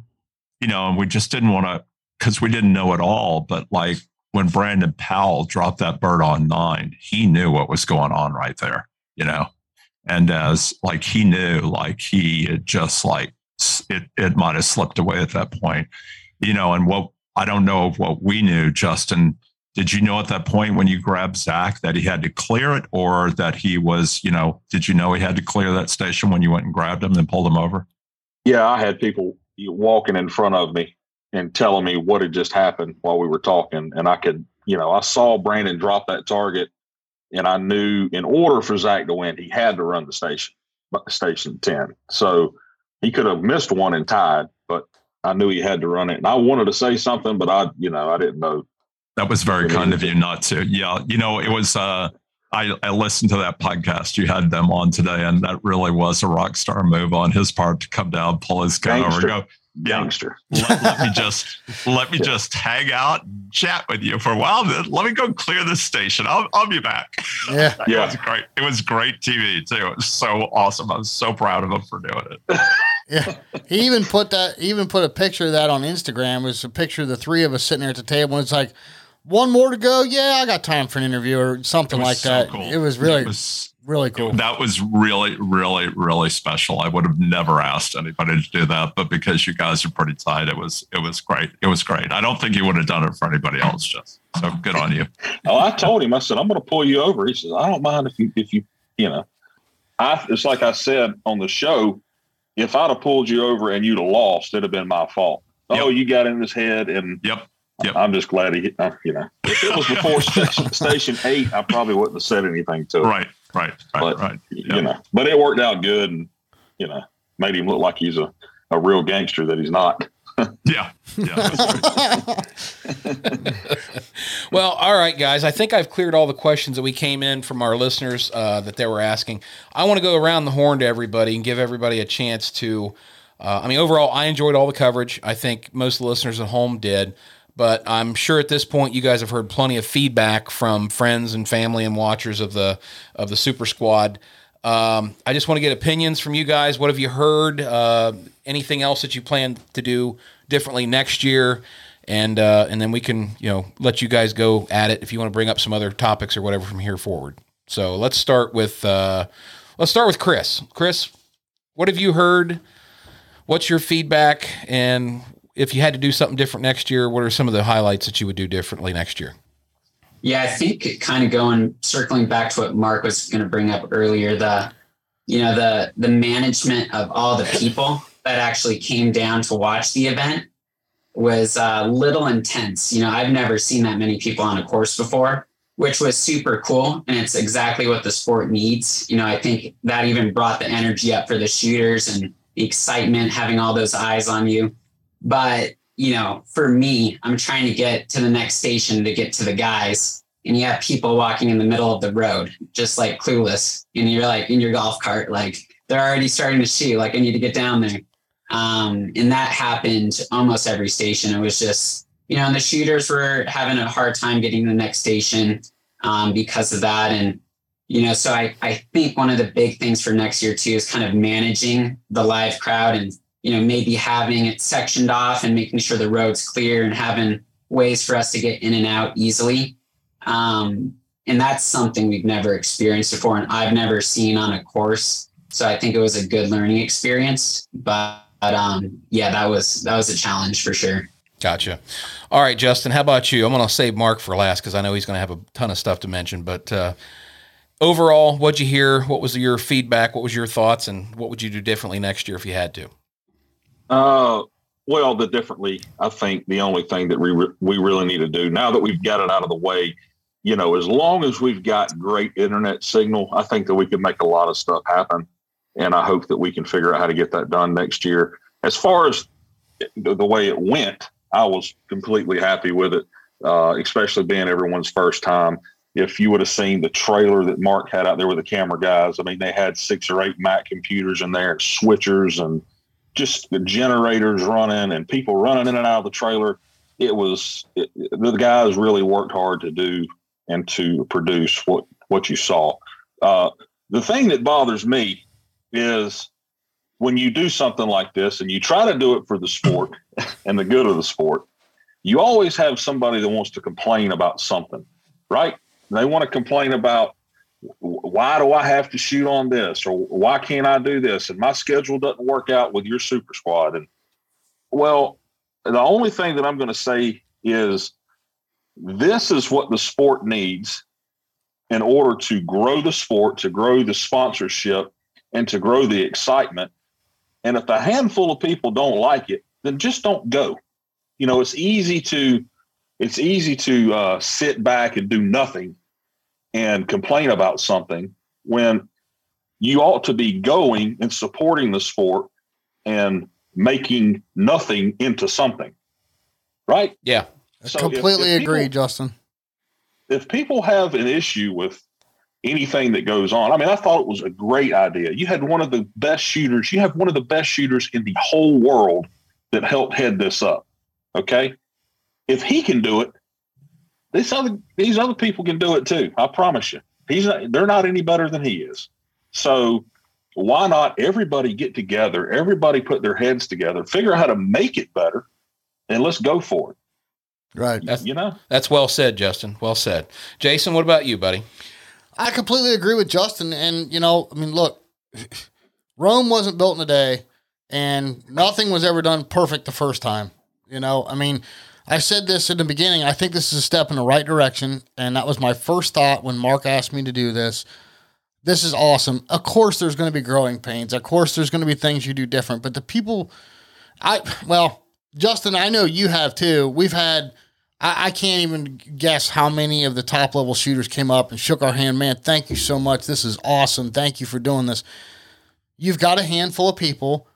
you know, and we just didn't want to, because we didn't know it all, but like when Brandon Powell dropped that bird on nine, he knew what was going on right there, you know. And as like he knew, like he had just like it, it might have slipped away at that point, you know. And what I don't know what we knew, Justin. Did you know at that point when you grabbed Zach that he had to clear it, or that he was, you know, did you know he had to clear that station when you went and grabbed him and pulled him over? Yeah, I had people walking in front of me and telling me what had just happened while we were talking. And I could, you know, I saw Brandon drop that target and I knew in order for Zach to win, he had to run the station, station 10. So he could have missed one and tied, but I knew he had to run it. And I wanted to say something, but I, you know, I didn't know. That was very Really kind of you not to. Yeah. You know, it was, uh, I, I listened to that podcast. You had them on today, and that really was a rock star move on his part to come down, pull his gun over, Gangster. and go, yeah, Gangster. let, let me just let me just hang out and chat with you for a while. Then let me go clear this station. I'll I'll be back. Yeah. It Yeah. was great. It was great TV too. It was so awesome. I was so proud of him for doing it. Yeah. He even put that, he even put a picture of that on Instagram. It was a picture of the three of us sitting there at the table. And it's like, one more to go. Yeah, I got time for an interview or something It was like so that. cool. It was really, It was really cool. That was really, really, really special. I would have never asked anybody to do that, but because you guys are pretty tight, it was it was great. It was great. I don't think you would have done it for anybody else. Just so good on you. Oh, I told him, I said, I'm going to pull you over. He says, I don't mind if you, if you, you know, I, it's like I said on the show, if I'd have pulled you over and you'd have lost, it'd have been my fault. Oh, Yep. you got in his head and Yep. Yep. I'm just glad he, uh, you know, if it was before station, station eight, I probably wouldn't have said anything to him, Right. Right. Right. But- right. you know, but it worked out good and, you know, made him look like he's a, a real gangster that he's not. Yeah. Yeah. Well, all right, guys. I think I've cleared all the questions that we came in from our listeners uh, that they were asking. I want to go around the horn to everybody and give everybody a chance to. Uh, I mean, overall, I enjoyed all the coverage. I think most of the listeners at home did. But I'm sure at this point you guys have heard plenty of feedback from friends and family and watchers of the of the Super Squad. Um, I just want to get opinions from you guys. What have you heard? Uh, anything else that you plan to do differently next year? And uh, and then we can you know let you guys go at it if you want to bring up some other topics or whatever from here forward. So let's start with uh, let's start with Chris. Chris, what have you heard? What's your feedback? And if you had to do something different next year, what are some of the highlights that you would do differently next year? Yeah, I think kind of going circling back to what Mark was going to bring up earlier, the you know the the management of all the people that actually came down to watch the event was a little intense. You know, I've never seen that many people on a course before, which was super cool, and it's exactly what the sport needs. You know, I think that even brought the energy up for the shooters and the excitement, having all those eyes on you. But you know, for me, I'm trying to get to the next station to get to the guys. And you have people walking in the middle of the road, just like clueless. And you're like in your golf cart, like they're already starting to see, like I need to get down there. Um, and that happened almost every station. It was just, you know, and the shooters were having a hard time getting to the next station um, because of that. And, you know, so I, I think one of the big things for next year too is kind of managing the live crowd and, you know, maybe having it sectioned off and making sure the road's clear and having ways for us to get in and out easily. Um, and that's something we've never experienced before and I've never seen on a course. So I think it was a good learning experience. But, but um, yeah, that was that was a challenge for sure. Gotcha. All right, Justin, how about you? I'm going to save Mark for last because I know he's going to have a ton of stuff to mention. But uh, overall, what'd you hear? What was your feedback? What was your thoughts? And what would you do differently next year if you had to? Uh, well, the differently, I think the only thing that we re- we really need to do now that we've got it out of the way, you know, as long as we've got great internet signal, I think that we can make a lot of stuff happen, and I hope that we can figure out how to get that done next year. As far as the, way it went, I was completely happy with it, uh, especially being everyone's first time. If you would have seen the trailer that Mark had out there with the camera guys, I mean, they had six or eight Mac computers in there, switchers, and just the generators running and people running in and out of the trailer. It was it, the guys really worked hard to do and to produce what what you saw. Uh, the thing that bothers me is when you do something like this and you try to do it for the sport and the good of the sport, you always have somebody that wants to complain about something, right? They want to complain about why do I have to shoot on this or why can't I do this? And my schedule doesn't work out with your super squad. And well, the only thing that I'm going to say is this is what the sport needs in order to grow the sport, to grow the sponsorship, and to grow the excitement. And if a handful of people don't like it, then just don't go. You know, it's easy to it's easy to uh, sit back and do nothing and complain about something when you ought to be going and supporting the sport and making nothing into something. Right? Yeah. So completely if, if agree, people, Justin. If people have an issue with anything that goes on, I mean, I thought it was a great idea. You had one of the best shooters, you have one of the best shooters in the whole world that helped head this up. Okay. If he can do it, these other these other people can do it too. I promise you. He's not, they're not any better than he is. So why not everybody get together, everybody put their heads together, figure out how to make it better, and let's go for it. Right. That's, you know, that's well said, Justin. Well said. Jason, what about you, buddy? I completely agree with Justin. And, you know, I mean, look, Rome wasn't built in a day, and nothing was ever done perfect the first time. You know, I mean, I said this in the beginning. I think this is a step in the right direction. And that was my first thought when Mark asked me to do this. This is awesome. Of course, there's going to be growing pains. Of course, there's going to be things you do different. But the people, I, well, Justin, I know you have too. We've had, I, I can't even guess how many of the top level shooters came up and shook our hand. Man, thank you so much. This is awesome. Thank you for doing this. You've got a handful of people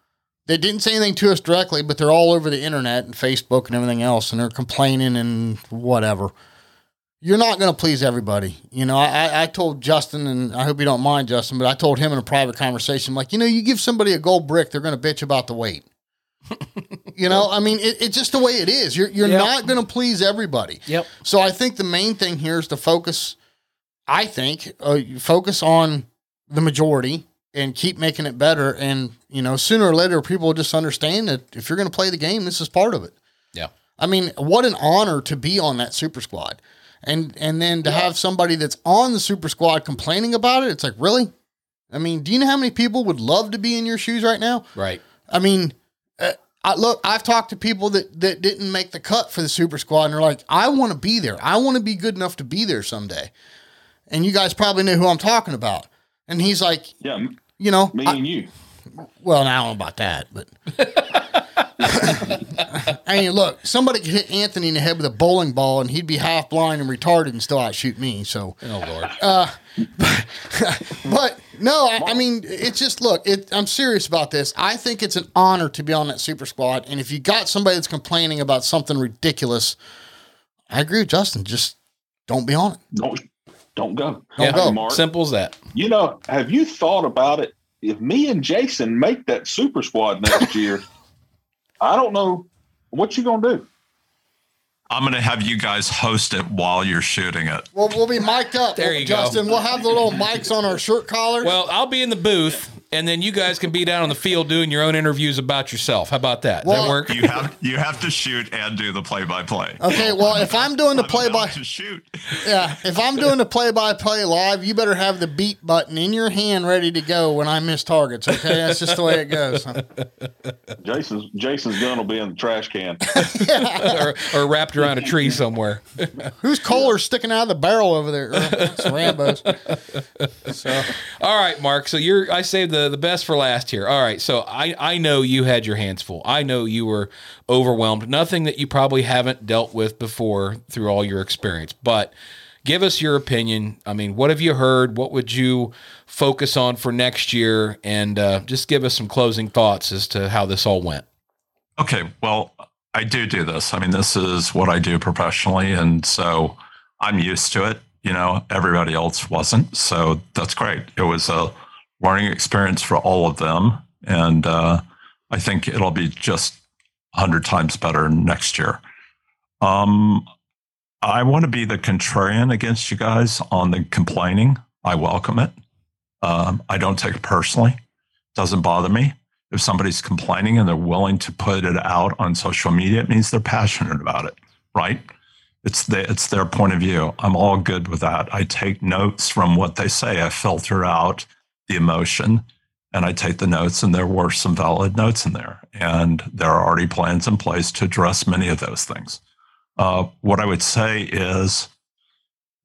they didn't say anything to us directly, but they're all over the internet and Facebook and everything else, and they're complaining and whatever. You're not going to please everybody. You know, I, I told Justin, and I hope you don't mind, Justin, but I told him in a private conversation, like, you know, you give somebody a gold brick, they're going to bitch about the weight. you know, I mean, it, it's just the way it is. You're you're yep. not going to please everybody. Yep. So I think the main thing here is to focus. I think uh, focus on the majority and keep making it better. And, you know, sooner or later, people will just understand that if you're going to play the game, this is part of it. Yeah. I mean, what an honor to be on that super squad. And and then to yeah. have somebody that's on the super squad complaining about it, it's like, really? I mean, do you know how many people would love to be in your shoes right now? Right. I mean, uh, I, look, I've talked to people that that didn't make the cut for the super squad, and they're like, I want to be there. I want to be good enough to be there someday. And you guys probably know who I'm talking about. And he's like, Yeah, you know, me I, and you. Well, I don't know about that, but I mean, look, somebody could hit Anthony in the head with a bowling ball, and he'd be half blind and retarded, and still outshoot me. So, oh lord. Uh, but, but no, I, I, mean, it's just look. It, I'm serious about this. I think it's an honor to be on that super squad, and if you got somebody that's complaining about something ridiculous, I agree with Justin. Just don't be on it. Don't don't go. Don't yeah, go. Mark. Simple as that. You know, have you thought about it? If me and Jason make that super squad next year, I don't know what you gonna do. I'm going to have you guys host it while you're shooting it. We'll, we'll be mic'd up. There you go. Justin. We'll have the little mics on our shirt collars. Well, I'll be in the booth, and then you guys can be down on the field doing your own interviews about yourself. How about that? Does that work? You have you have to shoot and do the play by play. okay. Well, if I'm doing the play by to shoot. yeah, if I'm doing the play by play live, you better have the beat button in your hand ready to go when I miss targets. Okay, that's just the way it goes. Jason's Jason's gun will be in the trash can. or, or wrapped around a tree somewhere. Whose collar sticking out of the barrel over there? It's Rambo's. So All right, Mark. So you're I saved the the best for last here. All right. So I I know you had your hands full. I know you were overwhelmed. Nothing that you probably haven't dealt with before through all your experience. But give us your opinion. I mean, what have you heard? What would you focus on for next year? And uh, just give us some closing thoughts as to how this all went. Okay, well, I do do this. I mean, this is what I do professionally, and so I'm used to it. You know, everybody else wasn't, so that's great. It was a learning experience for all of them, and uh, I think it'll be just a hundred times better next year. Um, I want to be the contrarian against you guys on the complaining. I welcome it. Um, I don't take it personally. Doesn't bother me if somebody's complaining and they're willing to put it out on social media, it means they're passionate about it, right? It's the, it's their point of view. I'm all good with that. I take notes from what they say. I filter out the emotion and I take the notes, and there were some valid notes in there. And there are already plans in place to address many of those things. Uh, what I would say is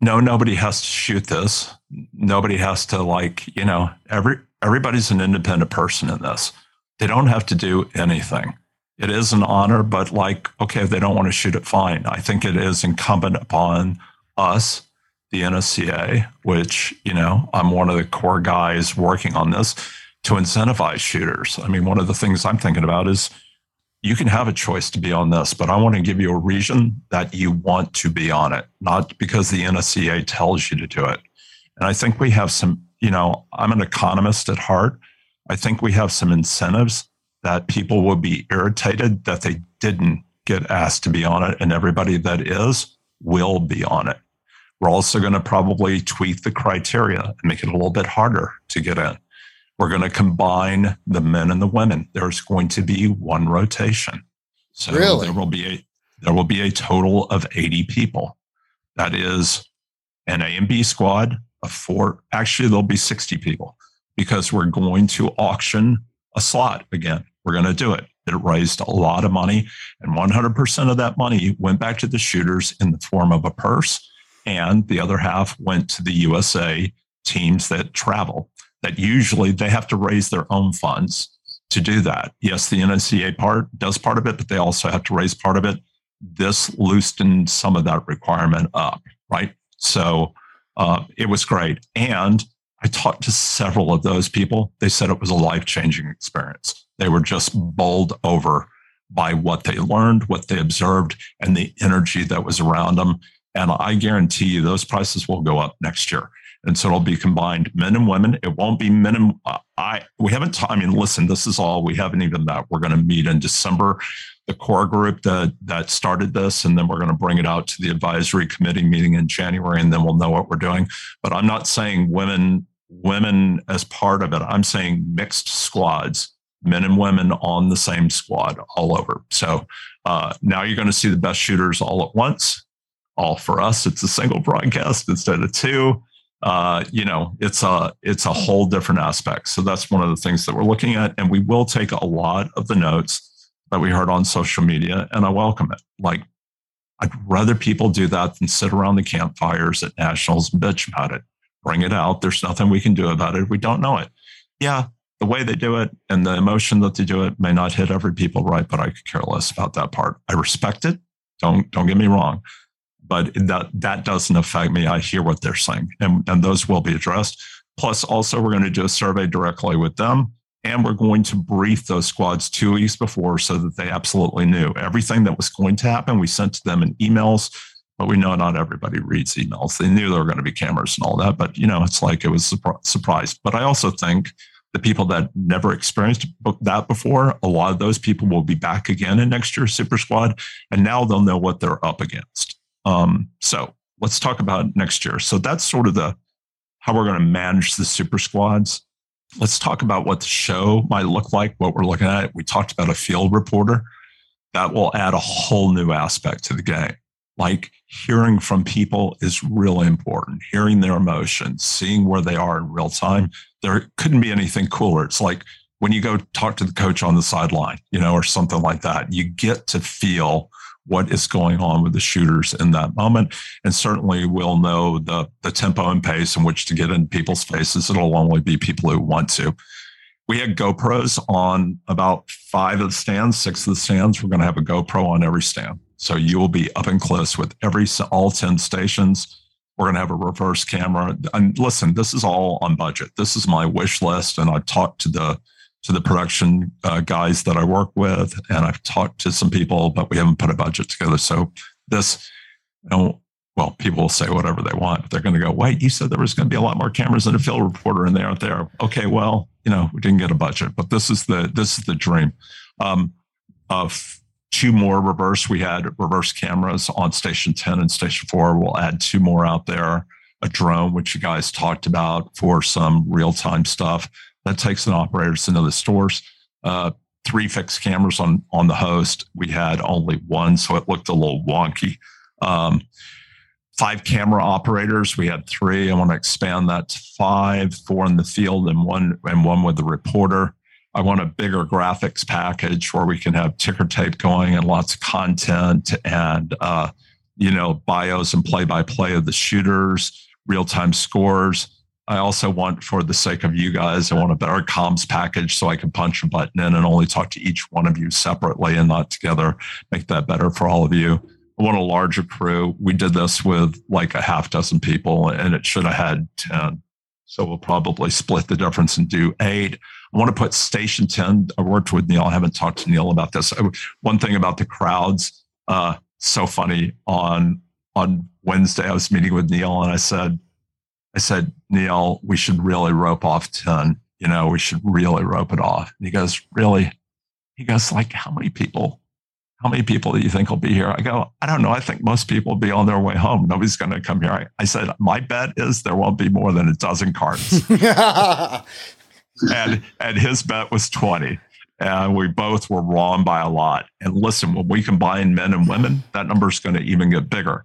no, nobody has to shoot this. Nobody has to like, you know, every everybody's an independent person in this. They don't have to do anything. It is an honor, but like, okay, if they don't want to shoot it, fine. I think it is incumbent upon us, the NSCA, which, you know, I'm one of the core guys working on this to incentivize shooters. I mean, one of the things I'm thinking about is you can have a choice to be on this, but I want to give you a reason that you want to be on it, not because the NSCA tells you to do it. And I think we have some, you know, I'm an economist at heart. I think we have some incentives that people will be irritated that they didn't get asked to be on it, and everybody that is will be on it. We're also going to probably tweak the criteria and make it a little bit harder to get in. We're going to combine the men and the women. There's going to be one rotation. So Really? there will be a there will be a total of 80 people. That is an A and B squad of four. Actually, there'll be 60 people because we're going to auction a slot again. We're going to do it. It raised a lot of money, and 100% of that money went back to the shooters in the form of a purse, and the other half went to the USA teams that travel. That usually they have to raise their own funds to do that. Yes, the NSCA part does part of it, but they also have to raise part of it. This loosened some of that requirement up, right? So uh, it was great. And I talked to several of those people. They said it was a life changing experience. They were just bowled over by what they learned, what they observed, and the energy that was around them. And I guarantee you those prices will go up next year. And so it'll be combined men and women. It won't be men and uh, I. We haven't. T- I mean, listen. This is all. We haven't even that. We're going to meet in December. The core group that that started this, and then we're going to bring it out to the advisory committee meeting in January, and then we'll know what we're doing. But I'm not saying women women as part of it. I'm saying mixed squads, men and women on the same squad all over. So uh, now you're going to see the best shooters all at once. All for us, it's a single broadcast instead of two uh, you know, it's a it's a whole different aspect. So that's one of the things that we're looking at, and we will take a lot of the notes that we heard on social media, and I welcome it. Like, I'd rather people do that than sit around the campfires at nationals and bitch about it. Bring it out. There's nothing we can do about it. We don't know it. Yeah, the way they do it and the emotion that they do it may not hit every people right, but I could care less about that part. I respect it. Don't don't get me wrong but that that doesn't affect me. I hear what they're saying, and and those will be addressed. Plus, also we're going to do a survey directly with them, and we're going to brief those squads two weeks before so that they absolutely knew everything that was going to happen. We sent to them in emails, but we know not everybody reads emails. They knew there were going to be cameras and all that, but you know, it's like it was surprise. But I also think the people that never experienced that before, a lot of those people will be back again in next year's Super Squad, and now they'll know what they're up against. Um, so let's talk about next year. So that's sort of the how we're going to manage the Super Squads. Let's talk about what the show might look like. What we're looking at. We talked about a field reporter that will add a whole new aspect to the game. Like hearing from people is really important. Hearing their emotions, seeing where they are in real time. There couldn't be anything cooler. It's like when you go talk to the coach on the sideline, you know, or something like that. You get to feel what is going on with the shooters in that moment. And certainly we'll know the, the tempo and pace in which to get in people's faces. It'll only be people who want to. We had GoPros on about five of the stands, six of the stands. We're going to have a GoPro on every stand. So you will be up and close with every all 10 stations. We're going to have a reverse camera. And listen, this is all on budget. This is my wish list. And I've talked to the to the production uh, guys that I work with, and I've talked to some people, but we haven't put a budget together. So this, you know, well, people will say whatever they want, but they're going to go, wait, you said there was going to be a lot more cameras than a field reporter, and they aren't there. Okay, well, you know, we didn't get a budget, but this is the this is the dream. Um, of two more reverse, we had reverse cameras on station ten and station four. We'll add two more out there. A drone, which you guys talked about for some real time stuff that takes an operator to the stores. Uh, three fixed cameras on on the host. We had only one, so it looked a little wonky. Um, five camera operators. We had three. I want to expand that to five, four in the field, and one and one with the reporter. I want a bigger graphics package where we can have ticker tape going and lots of content and uh, you know bios and play by play of the shooters, real time scores. I also want, for the sake of you guys, I want a better comms package so I can punch a button in and only talk to each one of you separately and not together. Make that better for all of you. I want a larger crew. We did this with like a half dozen people and it should have had 10. So we'll probably split the difference and do eight. I want to put Station 10. I worked with Neil. I haven't talked to Neil about this. One thing about the crowds, uh, so funny. On on Wednesday, I was meeting with Neil and I said, I said, Neil, we should really rope off 10. You know, we should really rope it off. And he goes, Really? He goes, like, how many people? How many people do you think will be here? I go, I don't know. I think most people will be on their way home. Nobody's going to come here. I, I said, my bet is there won't be more than a dozen cars. and and his bet was 20 and we both were wrong by a lot and listen when we combine men and women that number is going to even get bigger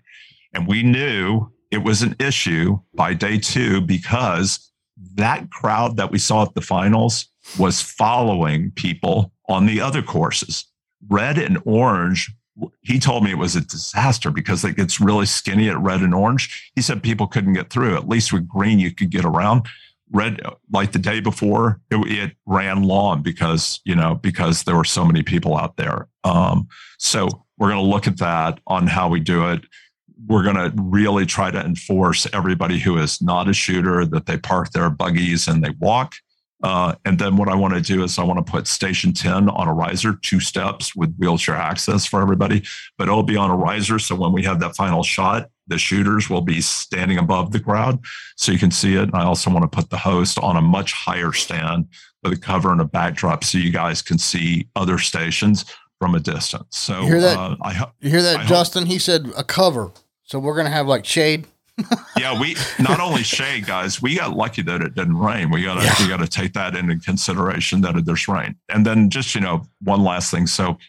and we knew it was an issue by day two because that crowd that we saw at the finals was following people on the other courses. Red and orange, he told me it was a disaster because it gets really skinny at red and orange. He said people couldn't get through. At least with green, you could get around. Red, like the day before, it, it ran long because you know because there were so many people out there. Um, so we're going to look at that on how we do it we're going to really try to enforce everybody who is not a shooter that they park their buggies and they walk. Uh, and then what I want to do is I want to put station 10 on a riser, two steps with wheelchair access for everybody, but it'll be on a riser. So when we have that final shot, the shooters will be standing above the crowd so you can see it. And I also want to put the host on a much higher stand with a cover and a backdrop so you guys can see other stations from a distance. So you hear that? Uh, I, you hear that, I Justin? Hope, he said a cover. So we're gonna have like shade. yeah, we not only shade, guys. We got lucky that it didn't rain. We gotta yeah. we gotta take that into consideration that there's rain. And then just you know one last thing. So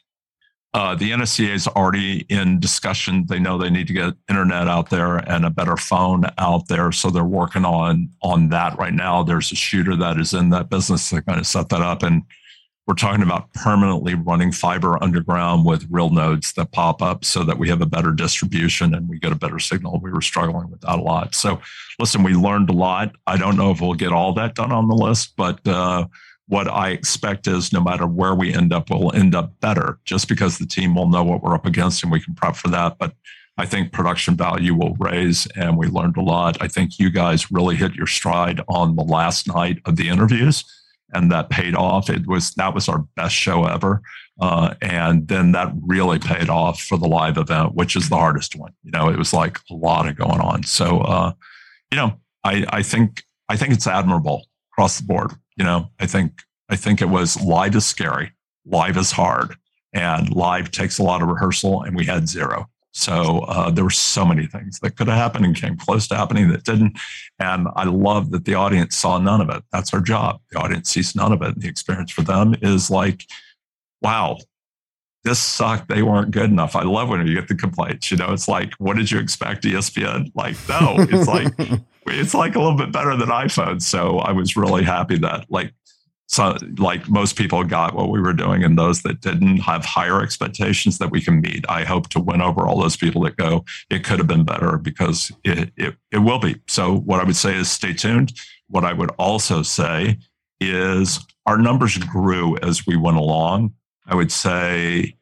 uh, the NSCA is already in discussion. They know they need to get internet out there and a better phone out there, so they're working on on that right now. There's a shooter that is in that business. They're going to set that up and we're talking about permanently running fiber underground with real nodes that pop up so that we have a better distribution and we get a better signal. We were struggling with that a lot. So, listen, we learned a lot. I don't know if we'll get all that done on the list, but uh, what I expect is no matter where we end up, we'll end up better just because the team will know what we're up against and we can prep for that. But I think production value will raise and we learned a lot. I think you guys really hit your stride on the last night of the interviews and that paid off. It was that was our best show ever, uh, and then that really paid off for the live event, which is the hardest one. You know, it was like a lot of going on. So, uh, you know, I I think I think it's admirable. across the board. You know, I think I think it was live is scary, live is hard, and live takes a lot of rehearsal, and we had zero. So uh, there were so many things that could have happened and came close to happening that didn't. And I love that the audience saw none of it. That's our job. The audience sees none of it. And the experience for them is like, wow, this sucked. They weren't good enough. I love when you get the complaints. You know, it's like, what did you expect, ESPN? Like, no, it's like it's like a little bit better than iPhone. So I was really happy that like so like most people got what we were doing and those that didn't have higher expectations that we can meet. I hope to win over all those people that go. It could have been better because it, it, it will be. So what i would say is stay tuned. What i would also say is our numbers grew as we went along. I would say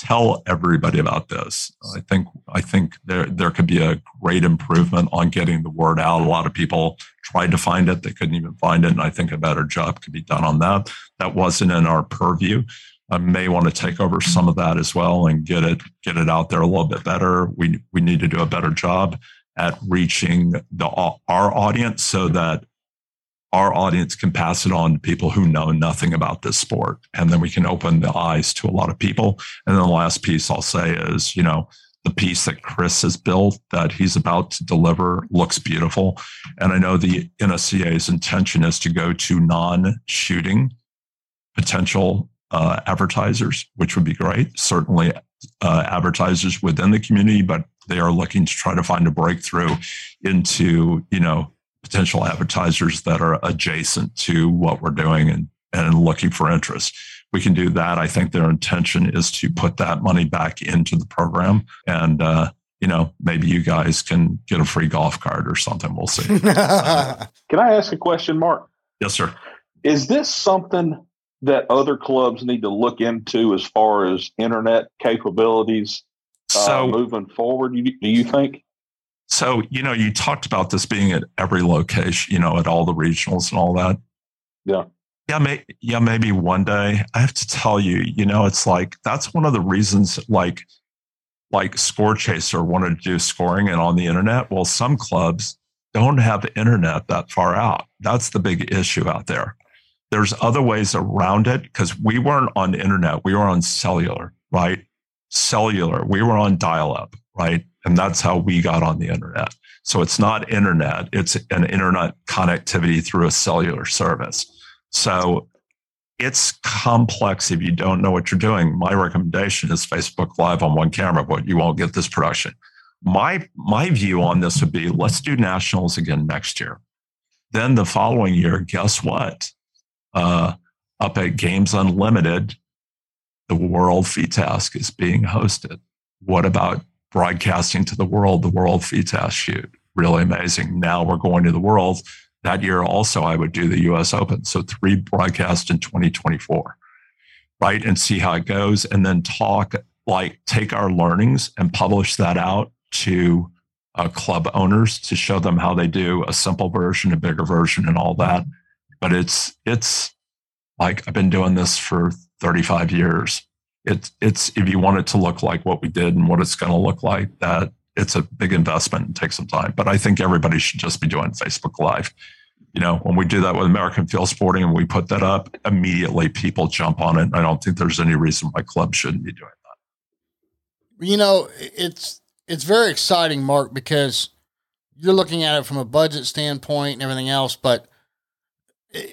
tell everybody about this. I think I think there there could be a great improvement on getting the word out. A lot of people tried to find it, they couldn't even find it, and I think a better job could be done on that. That wasn't in our purview. I may want to take over some of that as well and get it get it out there a little bit better. We we need to do a better job at reaching the our audience so that our audience can pass it on to people who know nothing about this sport. And then we can open the eyes to a lot of people. And then the last piece I'll say is, you know, the piece that Chris has built that he's about to deliver looks beautiful. And I know the NSCA's intention is to go to non shooting potential uh, advertisers, which would be great. Certainly, uh, advertisers within the community, but they are looking to try to find a breakthrough into, you know, potential advertisers that are adjacent to what we're doing and, and looking for interest. We can do that. I think their intention is to put that money back into the program. And, uh, you know, maybe you guys can get a free golf cart or something. We'll see. can I ask a question, Mark? Yes, sir. Is this something that other clubs need to look into as far as internet capabilities uh, so, moving forward? Do you think? So, you know, you talked about this being at every location, you know, at all the regionals and all that. Yeah. Yeah, may, yeah, maybe one day. I have to tell you, you know, it's like that's one of the reasons like like Score Chaser wanted to do scoring and on the internet. Well, some clubs don't have internet that far out. That's the big issue out there. There's other ways around it because we weren't on internet. We were on cellular, right? Cellular. We were on dial up, right? And that's how we got on the internet. So it's not internet, it's an internet connectivity through a cellular service. So it's complex if you don't know what you're doing. My recommendation is Facebook Live on one camera, but you won't get this production. My my view on this would be let's do nationals again next year. Then the following year, guess what? Uh, up at Games Unlimited, the World FITASC is being hosted. What about broadcasting to the world, the world FITASC shoot. Really amazing. Now we're going to the world. That year also, I would do the US Open. So three broadcasts in 2024, right? And see how it goes. And then talk, like take our learnings and publish that out to uh, club owners to show them how they do a simple version, a bigger version, and all that. But it's, it's like I've been doing this for 35 years it's it's if you want it to look like what we did and what it's going to look like, that it's a big investment and takes some time. But I think everybody should just be doing Facebook Live. You know, when we do that with American Field Sporting and we put that up, immediately people jump on it. I don't think there's any reason why clubs shouldn't be doing that. You know, it's it's very exciting, Mark, because you're looking at it from a budget standpoint and everything else, but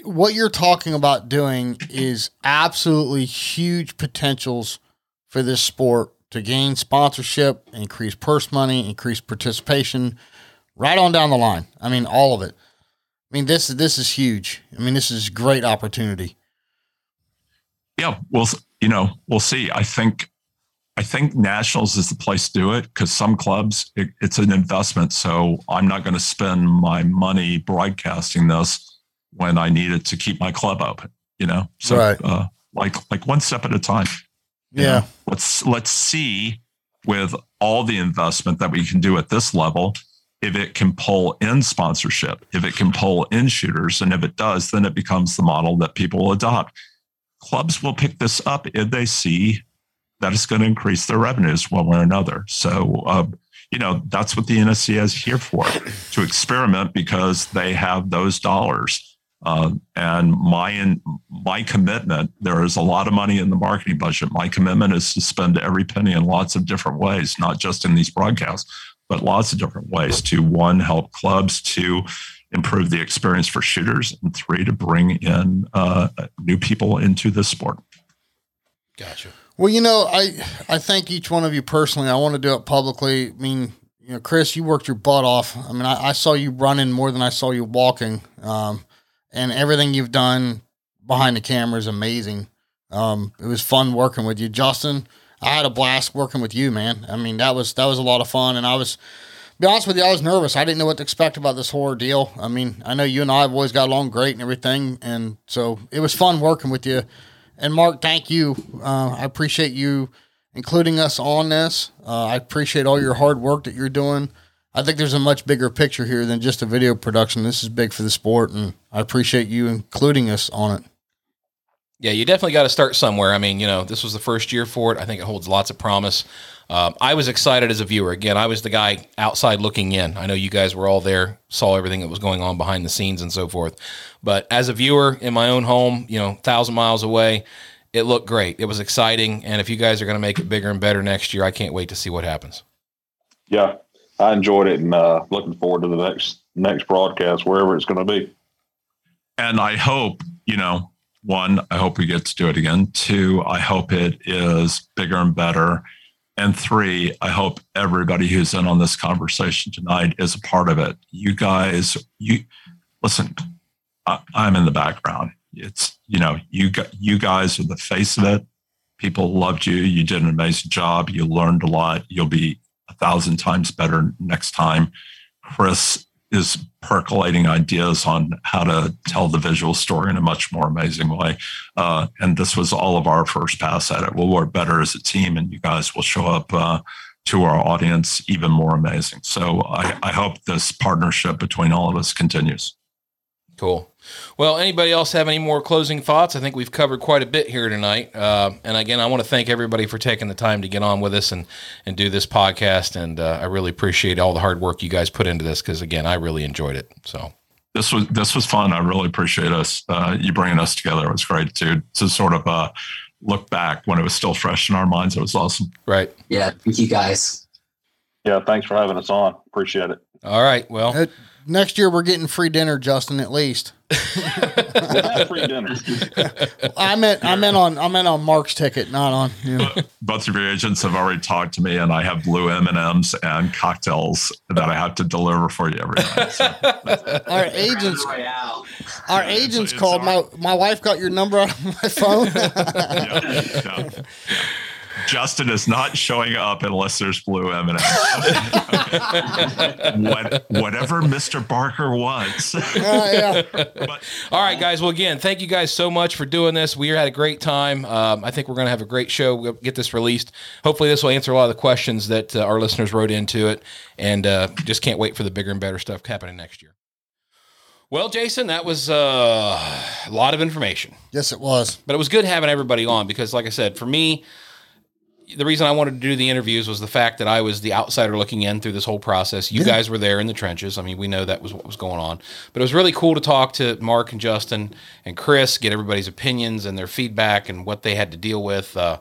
what you're talking about doing is absolutely huge potentials for this sport to gain sponsorship, increase purse money, increase participation, right on down the line. I mean, all of it. I mean, this this is huge. I mean, this is great opportunity. Yeah, well, you know, we'll see. I think I think nationals is the place to do it because some clubs it, it's an investment. So I'm not going to spend my money broadcasting this when I needed to keep my club open, you know? So right. uh, like like one step at a time. Yeah. Know? Let's let's see with all the investment that we can do at this level if it can pull in sponsorship, if it can pull in shooters, and if it does, then it becomes the model that people will adopt. Clubs will pick this up if they see that it's going to increase their revenues one way or another. So, uh, you know, that's what the NSCA is here for to experiment because they have those dollars Uh, and my in, my commitment, there is a lot of money in the marketing budget. My commitment is to spend every penny in lots of different ways, not just in these broadcasts, but lots of different ways to one, help clubs, to improve the experience for shooters, and three, to bring in uh, new people into this sport. Gotcha. Well, you know, I I thank each one of you personally. I want to do it publicly. I mean, you know, Chris, you worked your butt off. I mean, I, I saw you running more than I saw you walking, um, and everything you've done behind the camera is amazing. Um, it was fun working with you, Justin. I had a blast working with you, man. I mean, that was that was a lot of fun, and I was. Be honest with you, I was nervous. I didn't know what to expect about this whole deal. I mean, I know you and I have always got along great and everything, and so it was fun working with you. And Mark, thank you. Uh, I appreciate you including us on this. Uh, I appreciate all your hard work that you're doing. I think there's a much bigger picture here than just a video production. This is big for the sport, and I appreciate you including us on it. Yeah, you definitely got to start somewhere. I mean, you know, this was the first year for it. I think it holds lots of promise. Um, I was excited as a viewer. Again, I was the guy outside looking in. I know you guys were all there, saw everything that was going on behind the scenes and so forth. But as a viewer in my own home, you know, thousand miles away, it looked great. It was exciting. And if you guys are going to make it bigger and better next year, I can't wait to see what happens. Yeah, I enjoyed it and uh, looking forward to the next next broadcast, wherever it's going to be. And I hope, you know, one, I hope we get to do it again. Two, I hope it is bigger and better. And three, I hope everybody who's in on this conversation tonight is a part of it. You guys, you listen, I, I'm in the background. It's, you know, you, you guys are the face of it. People loved you. You did an amazing job. You learned a lot. You'll be a thousand times better next time. Chris is percolating ideas on how to tell the visual story in a much more amazing way. Uh, and this was all of our first pass at it. We'll work better as a team, and you guys will show up uh, to our audience even more amazing. So I, I hope this partnership between all of us continues. Cool. Well, anybody else have any more closing thoughts? I think we've covered quite a bit here tonight. Uh, and again, I want to thank everybody for taking the time to get on with us and, and do this podcast. And uh, I really appreciate all the hard work you guys put into this because, again, I really enjoyed it. So this was this was fun. I really appreciate us uh, you bringing us together. It was great to to sort of uh, look back when it was still fresh in our minds. It was awesome. Right. Yeah. Thank you guys. Yeah. Thanks for having us on. Appreciate it. All right. Well, next year we're getting free dinner, Justin, at least. free dinner. I meant I meant on I meant on Mark's ticket, not on you know. Both of your agents have already talked to me, and I have blue M and M's and cocktails that I have to deliver for you every night. So Our agents Royale. our agents it's called. all My my wife got your number out of my phone. yeah, yeah. Justin is not showing up unless there's blue M and M's. What, whatever Mr. Barker wants. Uh, yeah. but All right, guys. Well, again, thank you guys so much for doing this. We had a great time. Um, I think we're going to have a great show. We'll get this released. Hopefully, this will answer a lot of the questions that uh, our listeners wrote into it. And uh, just can't wait for the bigger and better stuff happening next year. Well, Jason, that was uh, a lot of information, Yes, it was. but it was good having everybody on because, like I said, for me, the reason I wanted to do the interviews was the fact that I was the outsider looking in through this whole process. You guys were there in the trenches. I mean, we know that was what was going on. But it was really cool to talk to Mark and Justin and Chris, get everybody's opinions and their feedback and what they had to deal with. Uh,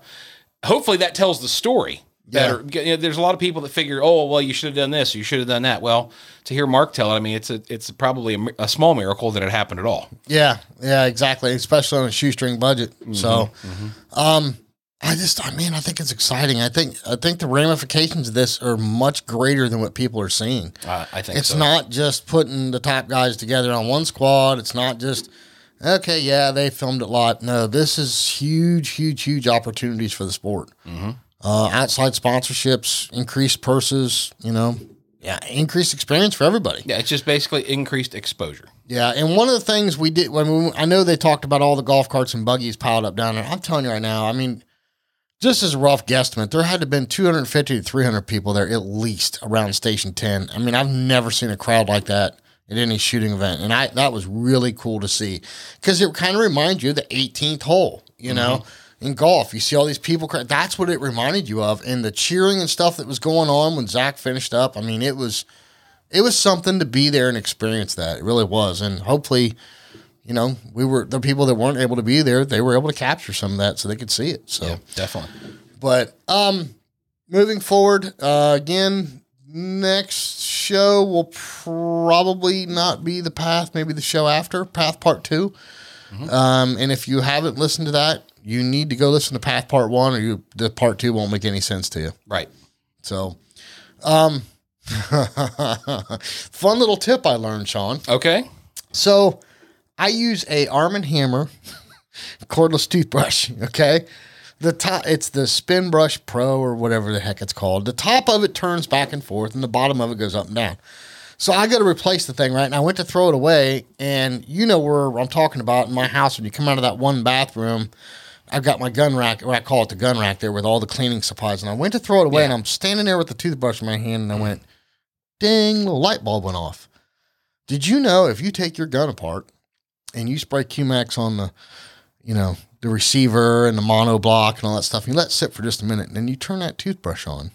hopefully, that tells the story. Better. You know, there's a lot of people that figure, oh, well, you should have done this, you should have done that. Well, to hear Mark tell it, I mean, it's a, it's probably a, a small miracle that it happened at all. Yeah, yeah, exactly. Especially on a shoestring budget. So, um, I just, I mean, I think it's exciting. I think, I think the ramifications of this are much greater than what people are seeing. Uh, I think It's so. not just putting the top guys together on one squad. It's not just, okay, yeah, they filmed it a lot. No, this is huge, huge, huge opportunities for the sport. Mm-hmm. Uh, outside sponsorships, increased purses, you know, yeah, increased experience for everybody. Yeah, it's just basically increased exposure. Yeah, and one of the things we did when we, I know they talked about all the golf carts and buggies piled up down there. I'm telling you right now, I mean, just as a rough guesstimate, there had to have been 250 to 300 people there at least around Station 10. I mean, I've never seen a crowd like that at any shooting event, and I that was really cool to see because it kind of reminds you of the 18th hole, you know. Mm-hmm. In golf, you see all these people. That's what it reminded you of, and the cheering and stuff that was going on when Zach finished up. I mean, it was, it was something to be there and experience that. It really was, and hopefully, you know, we were the people that weren't able to be there. They were able to capture some of that so they could see it. So, Yeah, definitely. but um, moving forward, uh, again, next show will probably not be the path. Maybe the show after Path Part 2 Um, and if you haven't listened to that, you need to go listen to Path Part One, or you the Part Two won't make any sense to you. Right. So, um, fun little tip I learned, Sean. Okay. So, I use a Arm and Hammer cordless toothbrush. Okay, the top it's the Spinbrush Pro or whatever the heck it's called. The top of it turns back and forth, and the bottom of it goes up and down. So I got to replace the thing, right? And I went to throw it away, and you know where I'm talking about in my house when you come out of that one bathroom. I've got my gun rack, or I call it the gun rack there with all the cleaning supplies. And I went to throw it away, and I'm standing there with the toothbrush in my hand, and I went, ding, little light bulb went off. Did you know if you take your gun apart and you spray Q-Max on the, you know, the receiver and the mono block and all that stuff, and you let it sit for just a minute, and then you turn that toothbrush on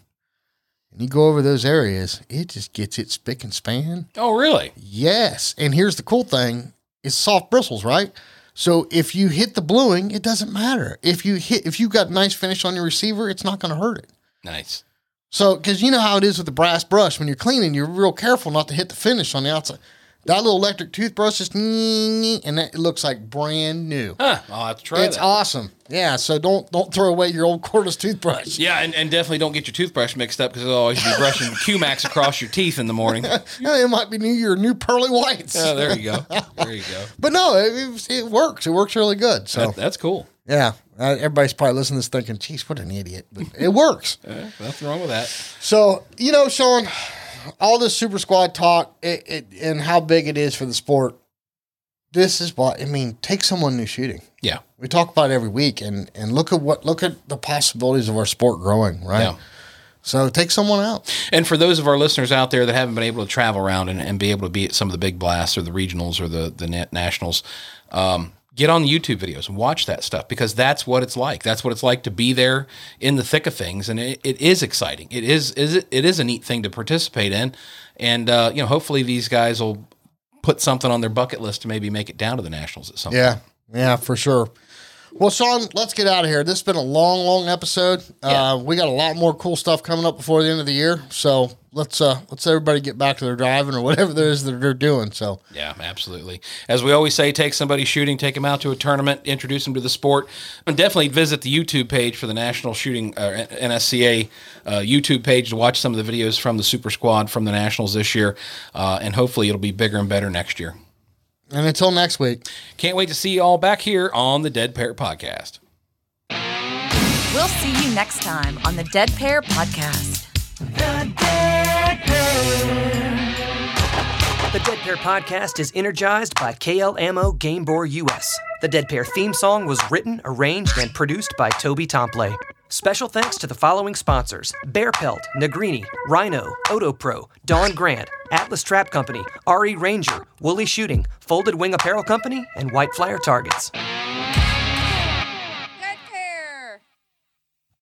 and you go over those areas, it just gets it spick and span. Oh, really? Yes. And here's the cool thing it's soft bristles, right? So if you hit the bluing, it doesn't matter. If you hit if you got nice finish on your receiver, it's not going to hurt it. Nice. So because you know how it is with the brass brush, when you're cleaning, you're real careful not to hit the finish on the outside. That little electric toothbrush is and that, it looks like brand new. Huh. I'll have to try it's that. awesome. Yeah. So don't don't throw away your old cordless toothbrush. Yeah, and, and definitely don't get your toothbrush mixed up because it'll always be brushing Q-Max across your teeth in the morning. Yeah, it might be new your new pearly whites. Oh, there you go. There you go. But no, it, it, it works. It works really good. So That- that's cool. yeah, uh, everybody's probably listening to this thinking, "Geez, what an idiot!" But it works. Eh, nothing wrong with that. So you know, Sean, all this super squad talk it, it, and how big it is for the sport. This is what I mean. Take someone new shooting. Yeah. We talk about it every week, and and look at what look at the possibilities of our sport growing. Right. Yeah. So take someone out. And for those of our listeners out there that haven't been able to travel around and, and be able to be at some of the big blasts or the regionals or the the nationals, um, get on the YouTube videos and watch that stuff because that's what it's like. That's what it's like to be there in the thick of things, and it, it is exciting. It is is it, it is a neat thing to participate in, and uh, you know hopefully these guys will put something on their bucket list to maybe make it down to the nationals at some point. Yeah, yeah, for sure. Well, Sean, let's get out of here. This has been a long, long episode. Uh, we got a lot more cool stuff coming up before the end of the year. So let's uh, let's everybody get back to their driving or whatever there is that they're doing. So Yeah, absolutely. As we always say, take somebody shooting, take them out to a tournament, introduce them to the sport, and definitely visit the YouTube page for the National Shooting uh, NSCA uh, YouTube page to watch some of the videos from the Super Squad from the Nationals this year, uh, and hopefully it'll be bigger and better next year. And until next week. Can't wait to see you all back here on the Dead Pair Podcast. We'll see you next time on the Dead Pair Podcast. The Dead Pair The Dead Pair podcast is energized by KL Ammo Gamebore US. The Dead Pair theme song was written, arranged, and produced by Toby Tomplay. Special thanks to the following sponsors Barepelt, Negrini, Rhino, OtoPro, Dawn Grant, Atlas Trap Company, RE Ranger, Woolley Shooting, Folded Wing Apparel Company, and White Flyer Targets.